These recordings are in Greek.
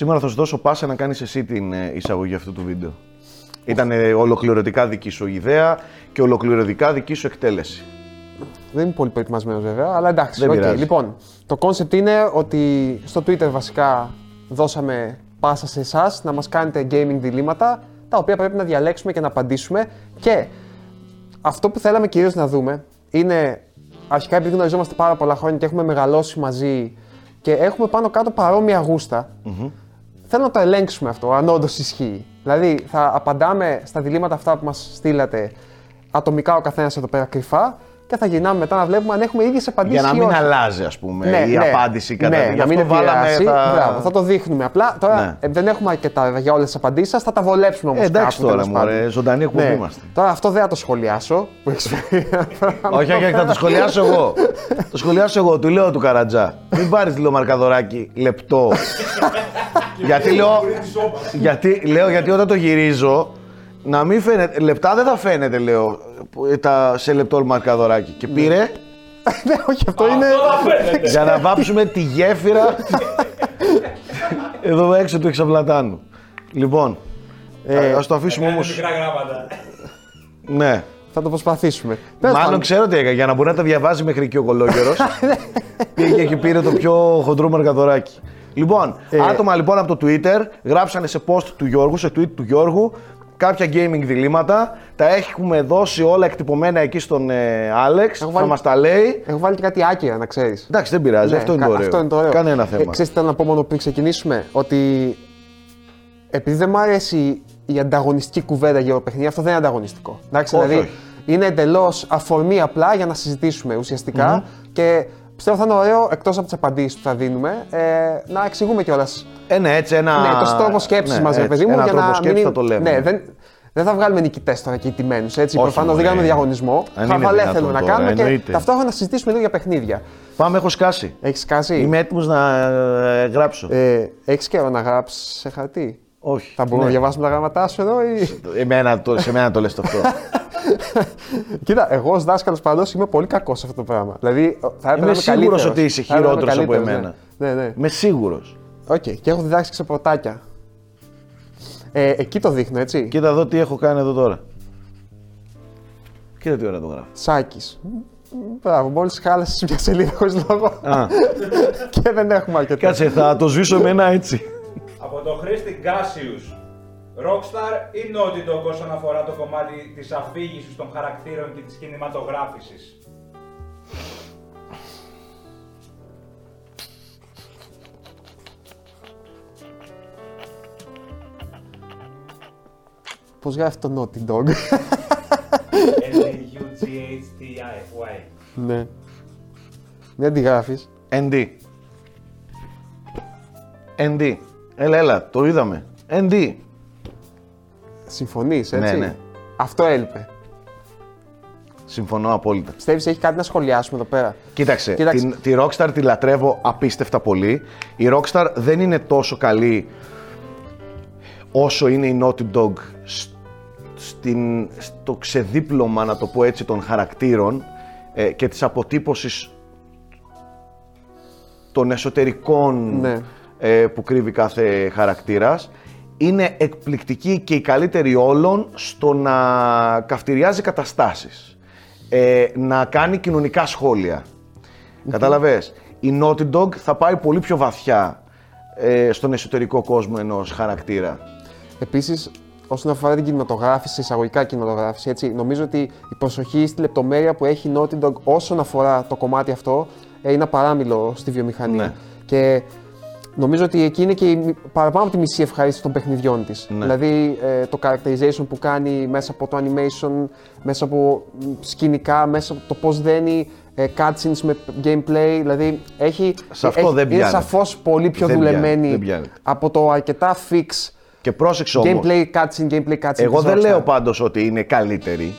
Σήμερα θα σου δώσω πάσα να κάνεις εσύ την ε, εισαγωγή αυτού του βίντεο. Ήταν ε, ολοκληρωτικά δική σου ιδέα και ολοκληρωτικά δική σου εκτέλεση. Δεν είμαι πολύ προετοιμασμένος βέβαια, αλλά εντάξει. Δεν οκ. πειράζει. Λοιπόν, το concept είναι ότι στο Twitter βασικά δώσαμε πάσα σε εσάς να μας κάνετε gaming διλήμματα τα οποία πρέπει να διαλέξουμε και να απαντήσουμε. Και αυτό που θέλαμε κυρίως να δούμε είναι αρχικά επειδή γνωριζόμαστε πάρα πολλά χρόνια και έχουμε μεγαλώσει μαζί και έχουμε πάνω κάτω παρόμοια γούστα, Θέλω να το ελέγξουμε αυτό, αν όντως ισχύει. Δηλαδή, θα απαντάμε στα διλήμματα αυτά που μας στείλατε ατομικά ο καθένας εδώ πέρα κρυφά και θα γυρνάμε μετά να βλέπουμε αν έχουμε ίδιες απαντήσεις. Για να μην αλλάζει, ας πούμε, η απάντηση κατά ναι, Γι' να μην αυτό βάλαμε επηρεάσει. τα- Μπράβο, θα το δείχνουμε. Απλά τώρα Ναι. ε, δεν έχουμε αρκετά βέβαια, για όλες τις απαντήσεις σα, θα τα βολέψουμε όμως. Ε, εντάξει τώρα, μωρέ, ζωντανή εκπομπή ναι. είμαστε. Τώρα αυτό δεν θα το σχολιάσω. Που έχεις πει ένα πράγμα. όχι, όχι, όχι, θα το σχολιάσω εγώ. το σχολιάσω εγώ, του λέω του Καρατζά. Μην πάρεις λέω μαρκαδωράκι λεπτό. γιατί λέω. γιατί, λέω, γιατί όταν το γυρίζω, να μην φαίνεται. Λεπτά δεν θα φαίνεται, λέω. που- Τα, σε λεπτό μαρκαδωράκι. Και πήρε Ναι, όχι, αυτό είναι. για να βάψουμε τη γέφυρα εδώ έξω του εξαπλατάνου. Λοιπόν, ε, ας το αφήσουμε Κάνε όμως... μικρά γράμματα. Ναι. Θα το προσπαθήσουμε. Τέλος Μάλλον πάντων, ξέρω τι έκανε, για να μπορεί να τα διαβάζει μέχρι και ο κολόγερος. πήγε και πήρε το πιο χοντρό μαρκαδωράκι. Λοιπόν, άτομα λοιπόν από το Twitter γράψανε σε post του Γιώργου, σε tweet του Γιώργου, κάποια gaming διλήμματα. Τα έχουμε δώσει όλα εκτυπωμένα εκεί στον ε, Άλεξ. Έχω Θα βάλει- μας τα λέει. Έχω βάλει και κάτι άκυρα, να ξέρεις. Εντάξει, δεν πειράζει, αυτό, είναι το ωραίο. Αυτό είναι το ωραίο. Κανένα θέμα. Ε, ξέρεις τι θέλω να πω μόνο πριν ξεκινήσουμε, ότι επειδή δεν μου αρέσει η ανταγωνιστική κουβέντα για το παιχνίδι, αυτό δεν είναι ανταγωνιστικό. Εντάξει, Όχι, δηλαδή όχι. είναι εντελώς αφορμή απλά για να συζητήσουμε ουσιαστικά και πιστεύω θα είναι ωραίο εκτός από τις απαντήσεις που θα δίνουμε ε, να εξηγούμε κιόλας. Ε, ναι, έτσι ένα. Ναι, το τρόπο σκέψης ναι, μα, ρε έτσι, παιδί μου, ένα για τρόπο να σκέψης μην. θα το λέμε. Ναι, δεν, δεν θα βγάλουμε νικητές τώρα και τιμένους. Έτσι, Όχι, προφανώς δεν μωρέ. κάνουμε διαγωνισμό. Αν είναι Χαβαλέ δυνατόν θέλουμε να τώρα, κάνουμε και εννοείται. ταυτόχρονα να συζητήσουμε λίγο για παιχνίδια. Πάμε, έχω σκάσει. Έχεις σκάσει; Είμαι έτοιμος να ε, γράψω. Ε, Έχεις καιρό να γράψεις σε χαρτί; Όχι. Θα μπορούμε Ναι. να διαβάσουμε τα γράμματά σου εδώ ή. Εμένα, το, σε μένα το λες το αυτό. Κοίτα, εγώ ως δάσκαλος παντό είμαι πολύ κακός σε αυτό το πράγμα. Δηλαδή, θα έπρεπε Είμαι να είμαι σίγουρος καλύτερος. ότι είσαι Θα έπρεπε να είμαι χειρότερος από καλύτερος, εμένα. Ναι, ναι. ναι. Είμαι σίγουρος. Οκ, και έχω διδάξει ξεπρωτάκια. Ε, εκεί το δείχνω, έτσι. Κοίτα εδώ τι έχω κάνει εδώ τώρα. Κοίτα τι ώρα το γράφω. Σάκης. Μπράβο, μόλις χάλασες μια σελίδα χωρίς λόγο. Α, και δεν έχουμε αρκετά. κάτσε, θα το σβήσω με ένα έτσι. Από το Χρήστη Γκάσιους. Rockstar ή Naughty Dog όσον αφορά το κομμάτι της αφήγησης των χαρακτήρων και της κινηματογράφησης; Πώς γράφει το Naughty Dog; L-U-G-H-T-I-Y. ναι. Μην αντιγράφει. ND. ND. Έλα, έλα, το είδαμε. ND. Συμφωνείς, έτσι; Ναι, ναι. Αυτό έλειπε. Συμφωνώ απόλυτα. Πιστεύει έχει κάτι να σχολιάσουμε εδώ πέρα. Κοίταξε, Κοίταξε. Την, τη Rockstar τη λατρεύω απίστευτα πολύ. Η Rockstar δεν είναι τόσο καλή όσο είναι η Naughty Dog σ- στην, στο ξεδίπλωμα, να το πω έτσι, των χαρακτήρων ε, και της αποτύπωσης των εσωτερικών Ναι. ε, που κρύβει κάθε χαρακτήρας. Είναι εκπληκτική και η καλύτερη όλων στο να καυτηριάζει καταστάσεις. Ε, να κάνει κοινωνικά σχόλια. Κατάλαβες; Η Naughty Dog θα πάει πολύ πιο βαθιά ε, στον εσωτερικό κόσμο ενός χαρακτήρα. Επίσης, όσον αφορά την κινηματογράφηση, εισαγωγικά κινηματογράφηση, έτσι, νομίζω ότι η προσοχή στη λεπτομέρεια που έχει η Naughty Dog όσον αφορά το κομμάτι αυτό ε, είναι απαράμιλο στη βιομηχανία. Ναι. Και νομίζω ότι εκεί είναι και η, μι- παραπάνω από τη μισή ευχαρίστηση των παιχνιδιών της. Ναι. Δηλαδή ε, το characterization που κάνει μέσα από το animation, μέσα από μ, σκηνικά, μέσα από το πώς δένει ε, cutscenes με gameplay. Δηλαδή έχει, Σε αυτό έχει- δεν είναι πιάνεται. σαφώς πολύ πιο Δεν πιάνεται, δουλεμένη δεν πιάνεται. από το αρκετά fix Και πρόσεξε όμως, Gameplay cutscene, gameplay cutscene. εγώ της δεν Rockstar. λέω πάντως ότι είναι καλύτερη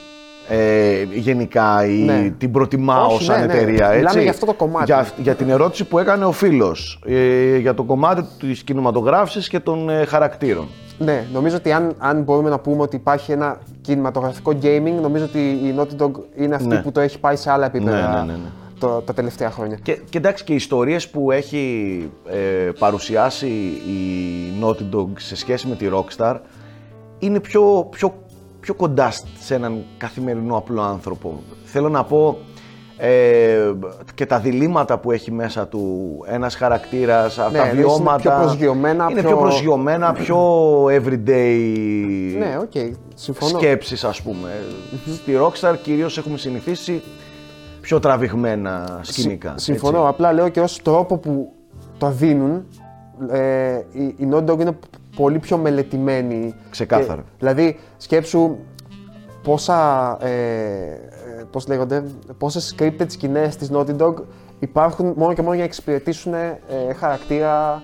ε, γενικά ή Ναι. την προτιμάω Όχι, σαν ναι, ναι. εταιρεία. Έτσι. Μιλάμε για αυτό το κομμάτι. Για, για την ερώτηση που έκανε ο φίλος, ε, για το κομμάτι της κινηματογράφησης και των ε, χαρακτήρων. Ναι, νομίζω ότι αν, αν μπορούμε να πούμε ότι υπάρχει ένα κινηματογραφικό gaming, νομίζω ότι η Naughty Dog είναι αυτή Ναι. που το έχει πάει σε άλλα επίπεδα. Ναι, ναι, ναι, ναι. το- τα τελευταία χρόνια. Και, και εντάξει και οι ιστορίες που έχει ε, παρουσιάσει η Naughty Dog σε σχέση με τη Rockstar είναι πιο, πιο, πιο κοντά σε έναν καθημερινό απλό άνθρωπο. Θέλω να πω ε, και τα διλήμματα που έχει μέσα του ένας χαρακτήρας, Ναι, τα είναι βιώματα. πιο προσγειωμένα, Είναι πιο- πιο προσγειωμένα, πιο everyday Ναι, οκ, συμφωνώ. σκέψεις ας πούμε. Στη Rockstar κυρίως έχουμε συνηθίσει πιο τραβηγμένα σκηνικά. Συ- Συμφωνώ. Απλά λέω και ως τρόπο που το δίνουν, ε, η, η Naughty Dog είναι πολύ πιο μελετημένη. Ξεκάθαρα. Και, δηλαδή, σκέψου πόσα, ε, ε, πώς λέγονται, πόσες scripted σκηνές της Naughty Dog υπάρχουν μόνο και μόνο για να εξυπηρετήσουν ε, χαρακτήρα,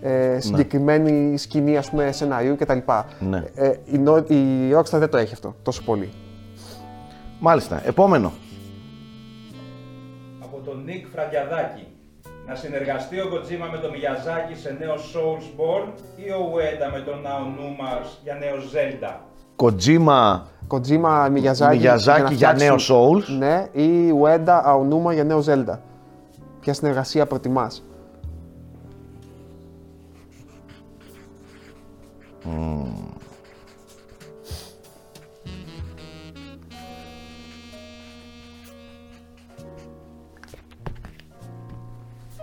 ε, συγκεκριμένη σκηνή ας πούμε, σενάριου κτλ. Ναι. Ε, η, Nau- η Rockstar δεν το έχει αυτό τόσο πολύ. Μάλιστα. Επόμενο. Από τον Νίκ Φραγκιαδάκη. Να συνεργαστεί ο Kojima με τον Miyazaki σε νέο Soulsborne ή ο Ueda με τον Aonuma για νέο Zelda. Kojima Kojima, Miyazaki, Miyazaki για νέο Souls. Ναι, ή Ueda, Aonuma για νέο Zelda. Ποια συνεργασία προτιμάς.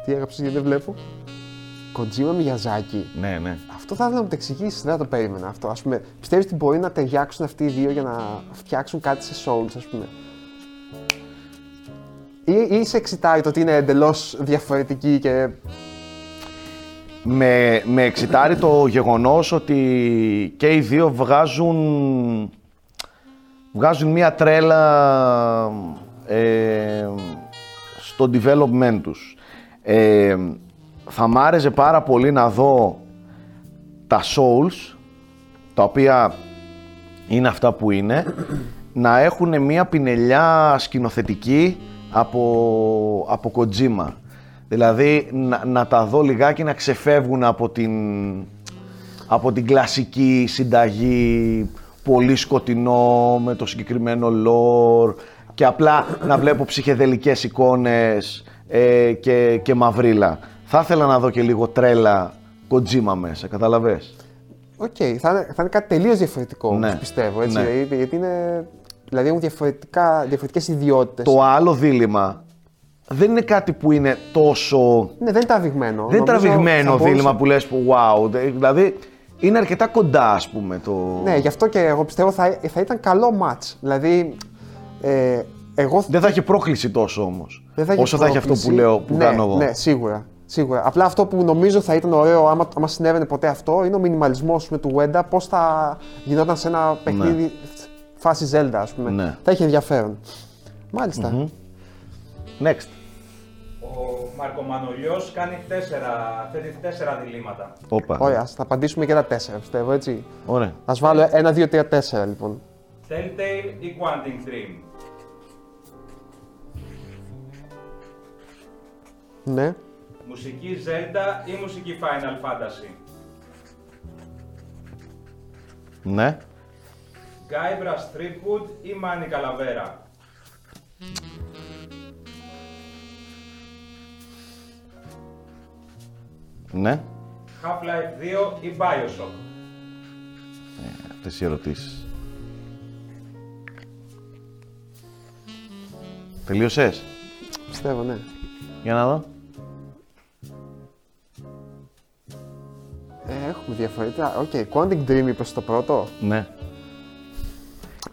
Τι έγραψες γιατί δεν βλέπω. Kojima Miyazaki. Ναι, ναι. Αυτό θα ήθελα να μου το εξηγήσεις, δεν θα το περίμενα αυτό. Ας πούμε, πιστεύεις ότι μπορεί να ταιριάξουν αυτοί οι δύο για να φτιάξουν κάτι σε Souls, ας πούμε; Ή, ή σε εξητάρει το ότι είναι εντελώς διαφορετική και. Με, με εξητάρει το γεγονός ότι και οι δύο βγάζουν, βγάζουν μια τρέλα ε, στο development τους. Ε, θα μ' άρεσε πάρα πολύ να δω τα Souls, τα οποία είναι αυτά που είναι, να έχουν μια πινελιά σκηνοθετική από, από Kojima. Δηλαδή να, να τα δω λιγάκι να ξεφεύγουν από την, από την κλασική συνταγή πολύ σκοτεινό με το συγκεκριμένο lore και απλά να βλέπω ψυχεδελικές εικόνες ε, και, και μαυρίλα. Θα ήθελα να δω και λίγο τρέλα Kojima μέσα, κατάλαβες; Οκ, θα, είναι, θα είναι κάτι τελείως διαφορετικό Ναι. όπως πιστεύω. Έτσι, Ναι. γιατί, γιατί είναι. Δηλαδή έχουν διαφορετικές ιδιότητες. Το άλλο δίλημμα δεν είναι κάτι που είναι τόσο... Ναι, δεν είναι τραβηγμένο. Δεν είναι Νομίζω τραβηγμένο θα μπορούσε- δίλημμα που λες που wow, δε- δηλαδή είναι αρκετά κοντά ας πούμε το... Ναι, γι' αυτό και εγώ πιστεύω θα, θα ήταν καλό match. Δηλαδή, ε, εγώ Δεν θα έχει πρόκληση τόσο όμως, Δεν θα έχει όσο θα έχει αυτό που πρόκληση. λέω, που ναι, κάνω εγώ. Ναι, σίγουρα. Σίγουρα. Απλά αυτό που νομίζω θα ήταν ωραίο άμα, άμα συνέβαινε ποτέ αυτό είναι ο μινιμαλισμός με του Wenda, πώς θα γινόταν σε ένα παιχνίδι φάση Zelda, ας πούμε. Ναι. Θα είχε ενδιαφέρον. Μάλιστα. Next. Ο Μαρκομανολιός κάνει τέσσερα, θέτει τέσσερα διλήμματα. Όπα. Ωραία, ας θα απαντήσουμε και τα τέσσερα, πιστεύω, έτσι. Ωραία. Α βάλω ένα, δύο, τρία, τέσσερα, λοιπόν. Telltale ή Quantum Dream; Ναι. Μουσική Zelda ή μουσική Final Fantasy; Ναι. Guybrush Threepwood ή Manny Calavera; Ναι. Half-Life 2 ή Bioshock; Αυτές οι ερωτήσεις. Τελείωσες; Πιστεύω, ναι. Για να δω. Ε, έχουμε διαφορετικά. Οκ, Quantic Dream είπες το πρώτο. Ναι.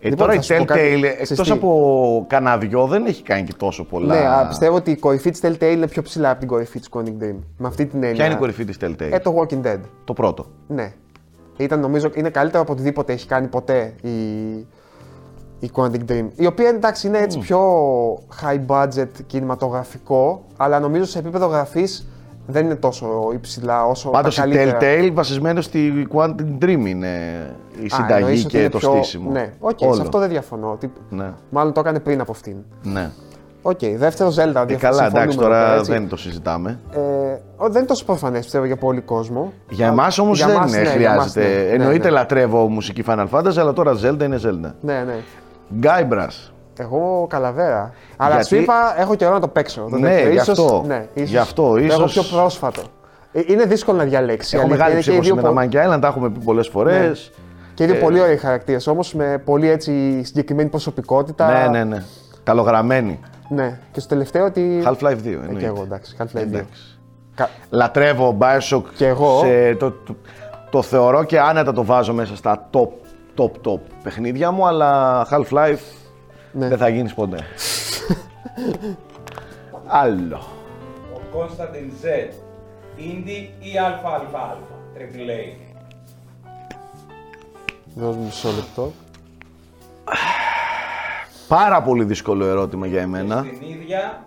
Ε, Λοιπόν, τώρα η θα σου πω κάτι. Telltale, Ξέρεις εκτός τι. από κανένα δυο, δεν έχει κάνει και τόσο πολλά. Ναι, α, πιστεύω ότι η κορυφή της Telltale είναι πιο ψηλά από την κορυφή της Quantic Dream. Με αυτή την έννοια. Ποια είναι η κορυφή της Telltale; Ε, το Walking Dead. Το πρώτο. Ναι. Ήταν νομίζω είναι καλύτερο από οτιδήποτε έχει κάνει ποτέ η, η Quantic Dream. Η οποία εντάξει είναι έτσι πιο high budget κινηματογραφικό, αλλά νομίζω σε επίπεδο γραφής δεν είναι τόσο υψηλά όσο Πάντως τα η καλύτερα. Telltale βασισμένο στη Quantic Dream είναι η Α, συνταγή εννοείς ότι και είναι το πιο- στήσιμο. Ναι, οκ, Όλο. σε αυτό δεν διαφωνώ. Ότι... Ναι, Μάλλον το έκανε πριν από αυτήν. ναι. Οκ, δεύτερο Zelda. Ε, διαφ- καλά, εντάξει, συμφωνούμε εδώ τώρα πέρα, έτσι. δεν το συζητάμε. Ε, ο, δεν είναι τόσο προφανές πιστεύω για πολύ κόσμο. Για εμάς όμως Για δεν εμάς, είναι, ναι, για εμάς, χρειάζεται. ναι. Ναι, Εννοείται ναι. λατρεύω μουσική Final Fantasy, αλλά τώρα Zelda είναι Zelda. Ναι, ναι. Guybrush. Εγώ καλαβέρα. Αλλά Γιατί- FIFA έχω καιρό να το παίξω. Το Ναι, τέτοιο. γι' Ίσως- αυτό. Ναι, ίσως Γι' αυτό, το έχω ίσως- πιο πρόσφατο. Ε, Είναι δύσκολο να διαλέξει. Έχω αλήθεια. μεγάλη Είναι και οι ψήφωση δύο με τα πο- Monkey Island, τα έχουμε πει πολλές φορές. Και δύο Ε, πολύ ωραίοι χαρακτήρες όμως με πολύ έτσι συγκεκριμένη προσωπικότητα. Ναι, ναι, ναι. Καλογραμμένη. Ναι. Και στο τελευταίο ότι. Half-Life 2. Ε, εννοείται. και εγώ εντάξει. Half-Life 2. Εντάξει. Κα- Λατρεύω Bioshock. Και εγώ. Σε, το, το, το θεωρώ και άνετα το βάζω μέσα στα top, top, top παιχνίδια μου, αλλά Half-Life Ναι. δεν θα γίνεις ποτέ. Άλλο. Ο Constantin Z. Indie ή ΑΑΑ. Triple A. Δώσ' μου μισό λεπτό. Πάρα πολύ δύσκολο ερώτημα για εμένα. Στην ίδια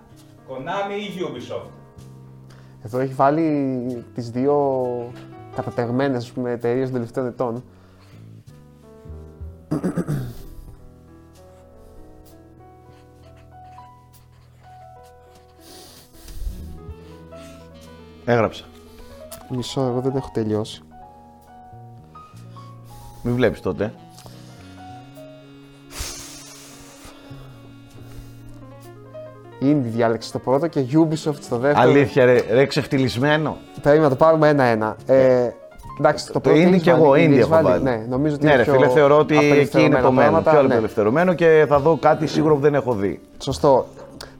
Konami ή Ubisoft. Εδώ έχει βάλει τις δύο κατατεγμένες εταιρείες των τελευταίων ετών. Έγραψα. Μισό, εγώ δεν έχω τελειώσει. Μην βλέπεις τότε. Indie διάλεξε το πρώτο και Ubisoft στο δεύτερο. Αλήθεια ρε, ρε ξεφτυλισμένο. Πρέπει να το πάρουμε ένα-ένα. Ε, εντάξει, το, Το πρώτο indie έχεις κι εγώ, βάλει, indie έχεις έχω βάλει. Ναι, νομίζω ότι Ναι είναι ρε πιο φίλε, θεωρώ ότι εκεί είναι απελευθερωμένα το μέλλον. πράγματα, Πιο ναι. απελευθερωμένο και θα δω κάτι σίγουρο που δεν έχω δει. Σωστό.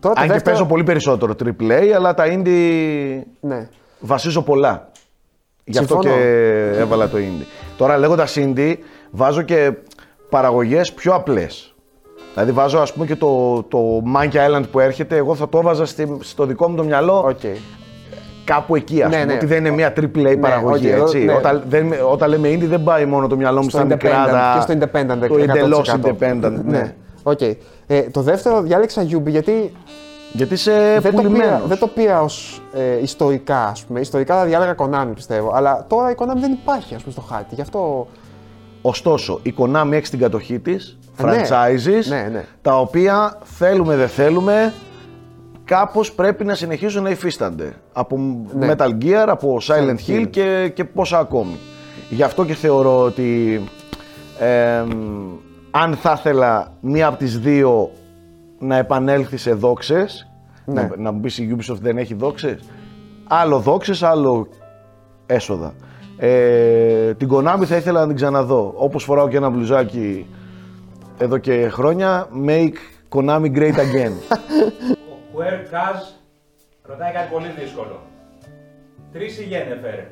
Τώρα το Αν και δεύτερο... παίζω πολύ περισσότερο AAA, αλλά τα indie Ναι. βασίζω πολλά. Γι' αυτό Συμφωνώ. και έβαλα το indie. Τώρα λέγοντας indie, βάζω και παραγωγές πιο απλές. Δηλαδή βάζω ας πούμε και το, το Monkey Island που έρχεται, εγώ θα το έβαζα στη- στο δικό μου το μυαλό Οκ. κάπου εκεί ας Ναι, πούμε, ναι. ότι δεν είναι μια AAA παραγωγή, οκ, εδώ- έτσι. ναι. Όταν, δεν, όταν λέμε indie δεν πάει μόνο το μυαλό μου Στο στα μικρά, independent τα- και στο independent. το εντελώς 100%. independent, ναι. ναι. Οκ. Ε, το δεύτερο διάλεξα Ubi γιατί Γιατί είσαι δεν το, πήρα, πουλημένος. δεν το πήρα ως ε, ιστορικά, ας πούμε. Ιστορικά θα διάλεγα Konami, πιστεύω. Αλλά τώρα η Konami δεν υπάρχει, ας πούμε, στο χάρτη. Γι' αυτό Ωστόσο, η Konami έχει στην κατοχή της Ε, ναι. franchises Ναι, ναι. τα οποία θέλουμε δεν θέλουμε κάπως πρέπει να συνεχίσουν να υφίστανται. Από Ναι. Metal Gear, από Silent, Silent Hill, Hill. Και, και πόσα ακόμη. Γι' αυτό και θεωρώ ότι εμ, αν θα ήθελα μία από τις δύο να επανέλθει σε δόξες, Ναι. να, να μου πεις η Ubisoft δεν έχει δόξες, άλλο δόξες, άλλο έσοδα. Ε, την Konami θα ήθελα να την ξαναδώ. Όπως φοράω και ένα μπλουζάκι εδώ και χρόνια, make Konami great again. Ο Quer Kaz ρωτάει κάτι πολύ δύσκολο. Τρεις ή Yennefer.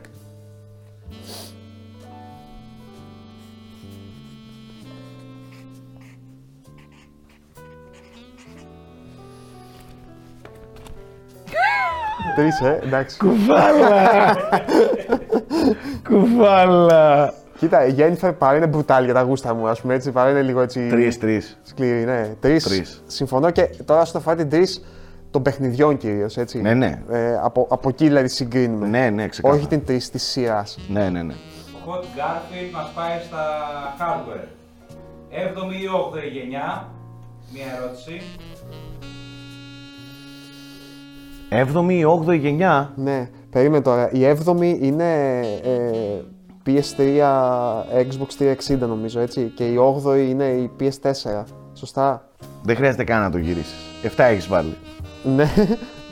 Τρεις, ε, εντάξει. Κουβάλα! Κουβάλα! Κοίτα, η Jennifer παρά είναι μπρουτάλ για τα γούστα μου, ας πούμε, έτσι, παρά είναι λίγο έτσι... Τρεις, τρεις. Σκληρή, ναι. Τρεις. Τρεις. Συμφωνώ και τώρα στο αφορά την τρεις των παιχνιδιών κυρίως, έτσι. Ναι, ναι. Ε, από, από εκεί δηλαδή συγκρίνουμε. Ναι, ναι, ξεκάθαρα. Όχι την τρεις της σειράς. Ναι, ναι, ναι. Ο Hot Garfield μας πάει στα hardware. 7η ή 8η γενιά. Μία ερώτηση. 7η ή 8η γενιά. Ναι, περίμενε τώρα. Η 7η είναι ε, PS3, Xbox 360 νομίζω, έτσι. Και η 8η είναι η PS4. Σωστά; Δεν χρειάζεται καν να το γυρίσεις. 7 έχεις βάλει. Ναι.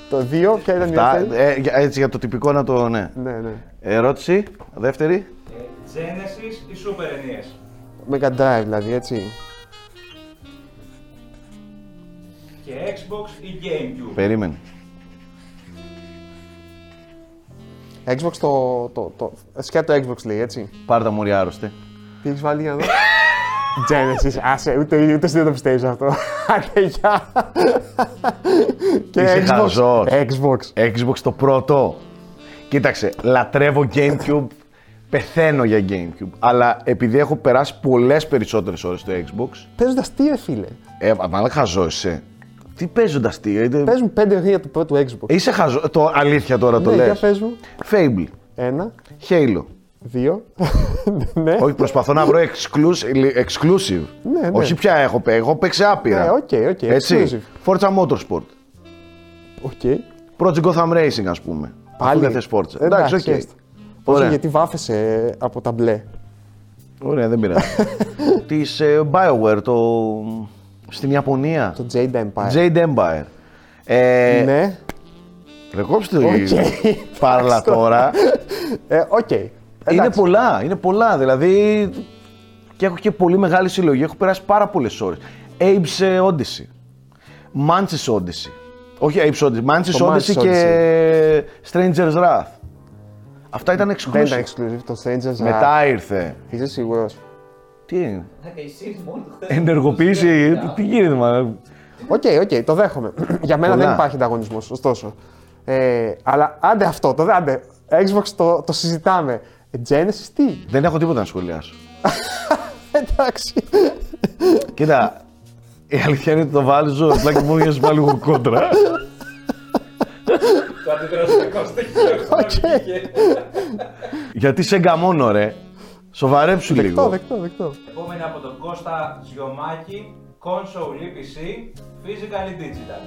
το 2, ποια ήταν η Αυτά, δεύτερη. ε, για- έτσι για το τυπικό να το, ναι. Ναι, ναι. Ερώτηση, δεύτερη. Ε, Genesis ή Super NES. Mega Drive δηλαδή, έτσι. Και Xbox ή Gamecube; Περίμενε. Xbox το. το, το σκέτο το Xbox λέει, έτσι. Πάρε τα μωριά άρρωστε. Τι έχεις βάλει για να δω. Genesis, άσε, ούτε, ούτε εσύ δεν το πιστεύεις αυτό. Άντε, γεια. Και Είσαι Xbox. χαζός. Xbox. Xbox το πρώτο. Κοίταξε, λατρεύω Gamecube. Πεθαίνω για Gamecube. Αλλά επειδή έχω περάσει πολλές περισσότερες ώρες στο Xbox. Παίζοντας τι, ρε φίλε; Ε, μάλλον χαζός είσαι. Τι παίζοντα τι, ε, ε, Παίζουν πέντε ωρία του πρώτου Xbox. Είσαι χαζό. Το αλήθεια τώρα το ναι, για λες. πες μου. Fable. Ένα, Halo. δύο. ναι. Όχι, προσπαθώ να βρω exclusive. exclusive. Ναι, ναι. Όχι πια έχω παίξει. Έχω παίξει άπειρα. Ναι, οκ, οκ, Έτσι. Forza Motorsport. Οκ. Project Gotham Racing, ας πούμε. Αφού δεν θες Forza. Εντάξει, οκ. έστω. Όχι, Ωραία. γιατί βάφεσαι από τα μπλε. Ωραία, δεν πειράζει. Της BioWare, το στην Ιαπωνία. Το Jade Empire. Jade Empire. Ε, Ναι. Ρε κόψτε το Οκ. πάρλα τώρα. Ε, οκ. είναι Εντάξει. πολλά, είναι πολλά. Δηλαδή και έχω και πολύ μεγάλη συλλογή. Έχω περάσει πάρα πολλές ώρες. Apes ε, Odyssey. Mantis Odyssey. Όχι Apes Odyssey, Mantis Το Odyssey Mantis και Stranger's Wrath. Αυτά ήταν Δεν exclusive. ήταν exclusive το Strangers Μετά ήρθε. Είσαι σίγουρος. Τι είναι; Η Sims μόνο του χθες. Ενεργοποίηση. τι γίνεται, μάλλον. Οκ, οκ, το δέχομαι. Για μένα Πολλά. δεν υπάρχει ανταγωνισμός, ωστόσο. Ε, αλλά άντε αυτό, το δε- άντε. Xbox το, το συζητάμε. Ε, Genesis τι; Δεν έχω τίποτα να σχολιάσω. Εντάξει. Κοίτα, η αλήθεια είναι ότι το βάζω, απλά και μόνο για να σου πάω λίγο κόντρα. Το αντιδραστικό στοιχείο. Οκ. Γιατί σε καμαρώνω, ρε. Σοβαρέψου Δεκτό, λίγο. δεκτό, δεκτό. Επόμενη από τον Κώστα Ζιωμάκη, console ή PC, physical ή digital.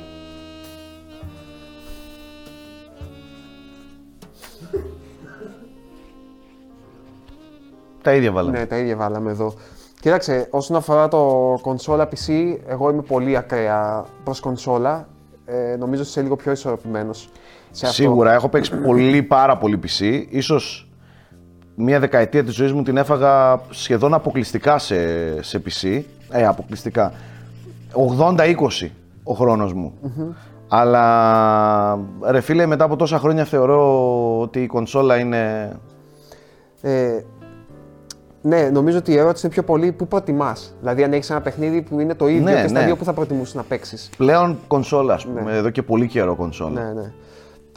Τα ίδια βάλαμε. Ναι, τα ίδια βάλαμε εδώ. Κοίταξε, όσον αφορά το κονσόλα PC, εγώ είμαι πολύ ακραία προς κονσόλα. Ε, νομίζω ότι είσαι λίγο πιο ισορροπημένος σε αυτό. Σίγουρα, έχω παίξει πολύ, πάρα πολύ PC. Ίσως μία δεκαετία της ζωής μου την έφαγα σχεδόν αποκλειστικά σε, σε PC. Ε, αποκλειστικά. 80-20 ο χρόνος μου. Αλλά ρε φίλε, μετά από τόσα χρόνια θεωρώ ότι η κονσόλα είναι... Ε, ναι, νομίζω ότι η ερώτηση είναι πιο πολύ πού προτιμάς. Δηλαδή, αν έχεις ένα παιχνίδι που είναι το ίδιο Ναι, και στα ναι. δύο, πού θα προτιμούσες να παίξεις. πλέον κονσόλα, ας πούμε, εδώ και πολύ καιρό κονσόλα. Ναι, ναι.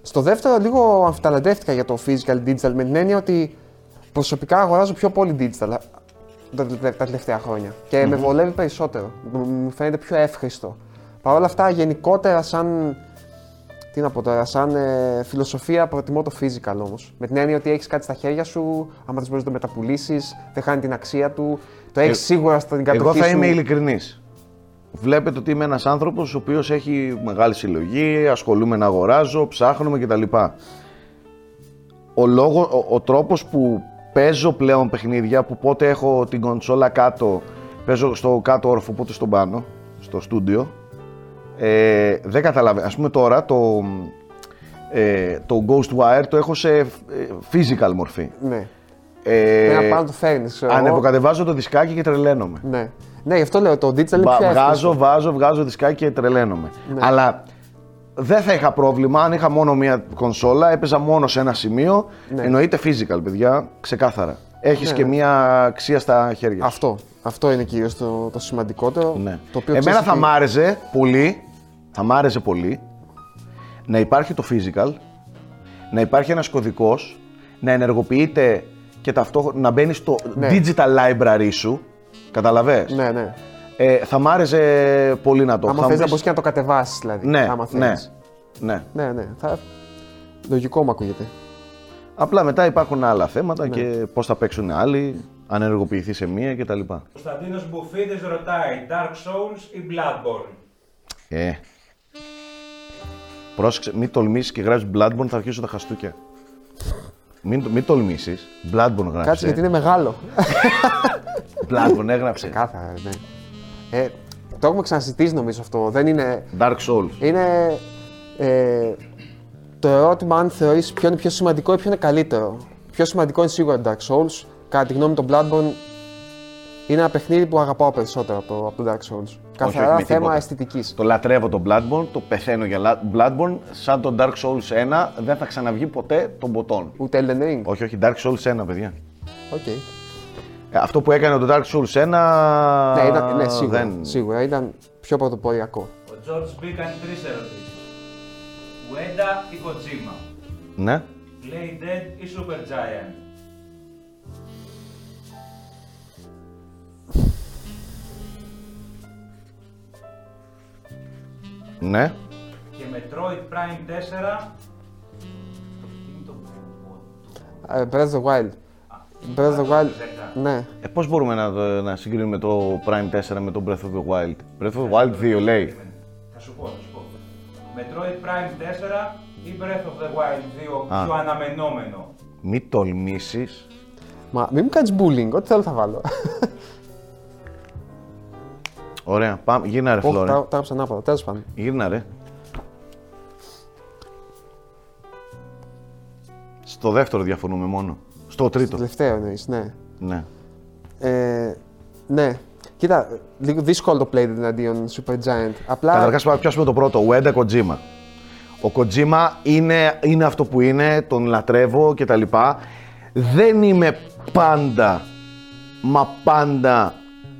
Στο δεύτερο, λίγο αμφιταλαντεύτηκα για το physical digital με την έννοια ότι προσωπικά αγοράζω πιο πολύ digital τα, τα- τα τελευταία χρόνια. Και με βολεύει περισσότερο. Μου μου φαίνεται πιο εύχριστο. Παρ' όλα αυτά, γενικότερα, σαν. Τι να πω τώρα, σαν ε, φιλοσοφία προτιμώ το physical όμως. Με την έννοια ότι έχεις κάτι στα χέρια σου, άμα δεν μπορείς να το μεταπουλήσεις, δεν χάνει την αξία του. Το έχεις Ε, σίγουρα στην κατοχή Εγώ θα σου. είμαι ειλικρινής. Βλέπετε ότι είμαι ένας άνθρωπος ο οποίος έχει μεγάλη συλλογή, ασχολούμαι να αγοράζω, ψάχνουμε κτλ. Ο, λόγο, ο, ο τρόπος που παίζω πλέον παιχνίδια, που πότε έχω την κονσόλα κάτω, παίζω στο κάτω όροφο, πότε στον πάνω, στο στούντιο, ε, δεν καταλαβαίνω. Ας πούμε τώρα το, ε, το Ghostwire το έχω σε ε, physical μορφή. Ναι. Ε, Ένα πάνω το φέρνεις. ανεβοκατεβάζω το δισκάκι και τρελαίνομαι. Ναι. Ναι, γι' αυτό λέω το digital είναι Βα- πιο βγάζω, εύκολο. βάζω, βγάζω δισκάκι και τρελαίνομαι. Ναι. Αλλά δεν θα είχα πρόβλημα αν είχα μόνο μία κονσόλα, έπαιζα μόνο σε ένα σημείο. Ναι. Εννοείται physical, παιδιά, ξεκάθαρα. Έχεις Ναι, και ναι. μία αξία στα χέρια σου. Αυτό. Αυτό είναι κυρίως το, το σημαντικότερο. Ναι. Το οποίο Εμένα ξέρεις θα ότι- μ' άρεσε πολύ, θα μ' άρεσε πολύ να υπάρχει το physical, να υπάρχει ένας κωδικός, να ενεργοποιείται και ταυτόχρονα να μπαίνεις στο Ναι. digital library σου. Καταλαβες; Ναι, ναι. Ε, θα μ' άρεσε πολύ να το Άμα θα θες μου να πεις- μπορείς και να το κατεβάσεις δηλαδή. Ναι, άμα ναι, θέλεις. ναι. ναι, ναι. Θα... Λογικό μου ακούγεται. Απλά μετά υπάρχουν άλλα θέματα Ναι. και πώς θα παίξουν άλλοι, αν ενεργοποιηθεί σε μία κτλ. Κωνσταντίνος Μπουφίδης ρωτάει Dark Souls ή Bloodborne; Ε. Πρόσεξε, μην τολμήσεις και γράψεις Bloodborne, θα αρχίσω τα χαστούκια. Μην, το- μην τολμήσεις. Bloodborne γράψε. Κάτσε γιατί είναι μεγάλο. Bloodborne έγραψε. Κάθαρα, ναι. Ε, το έχουμε ξανασυζητήσει νομίζω αυτό. Δεν είναι. Dark Souls. Είναι. Ε, το ερώτημα αν θεωρείς ποιο είναι πιο σημαντικό ή ποιο είναι καλύτερο. Πιο σημαντικό είναι σίγουρα Dark Souls. Κατά τη γνώμη μου, το Bloodborne είναι ένα παιχνίδι που αγαπάω περισσότερο από το, από το Dark Souls. Καθαρά με θέμα τίποτα. αισθητικής. Το λατρεύω το Bloodborne, το πεθαίνω για la- Bloodborne. Σαν το Dark Souls 1 δεν θα ξαναβγεί ποτέ των ποτών. Ούτε Elden Ring. Όχι, όχι, Dark Souls 1, παιδιά. Οκ. Ε, Αυτό που έκανε το Dark Souls 1. Ναι, ήταν, ναι, σίγουρα, δεν... σίγουρα. Ήταν πιο πρωτοποριακό. Ο George B κάνει τρεις ερωτήσεις. Ueda ή Kojima; Ναι. Play Dead ή Super Giant; Ναι. Και Metroid Prime 4. Τι είναι το Ε, Breath of the Wild. Breath of the Wild. Zelda. Ναι. Ε, πώς μπορούμε να, το- να συγκρίνουμε το Prime 4 με το Breath of the Wild; Breath of the Wild 2 λέει. Θα σου πω, θα σου πω. Metroid Prime 4 ή Breath of the Wild 2 Α. πιο αναμενόμενο; Μη τολμήσεις. Μα μην μου κάνεις bullying, ό,τι θέλω θα βάλω. Ωραία. Πάμε. Γύρνα ρε Όχι, Φλόρε. τα τα έγραψα ανάποδα. Τέλος πάντων. Γύρνα ρε. Στο δεύτερο διαφωνούμε μόνο. Στο Το τρίτο. τελευταίο εννοείς, ναι. Ναι. Ε, ναι. Κοίτα, λίγο δύσκολο το play εναντίον Super Giant. Απλά. Καταρχάς πάμε να πιάσουμε το πρώτο. Ueda Kojima. Ο Kojima είναι, είναι αυτό που είναι, τον λατρεύω κτλ. Δεν είμαι πάντα, μα πάντα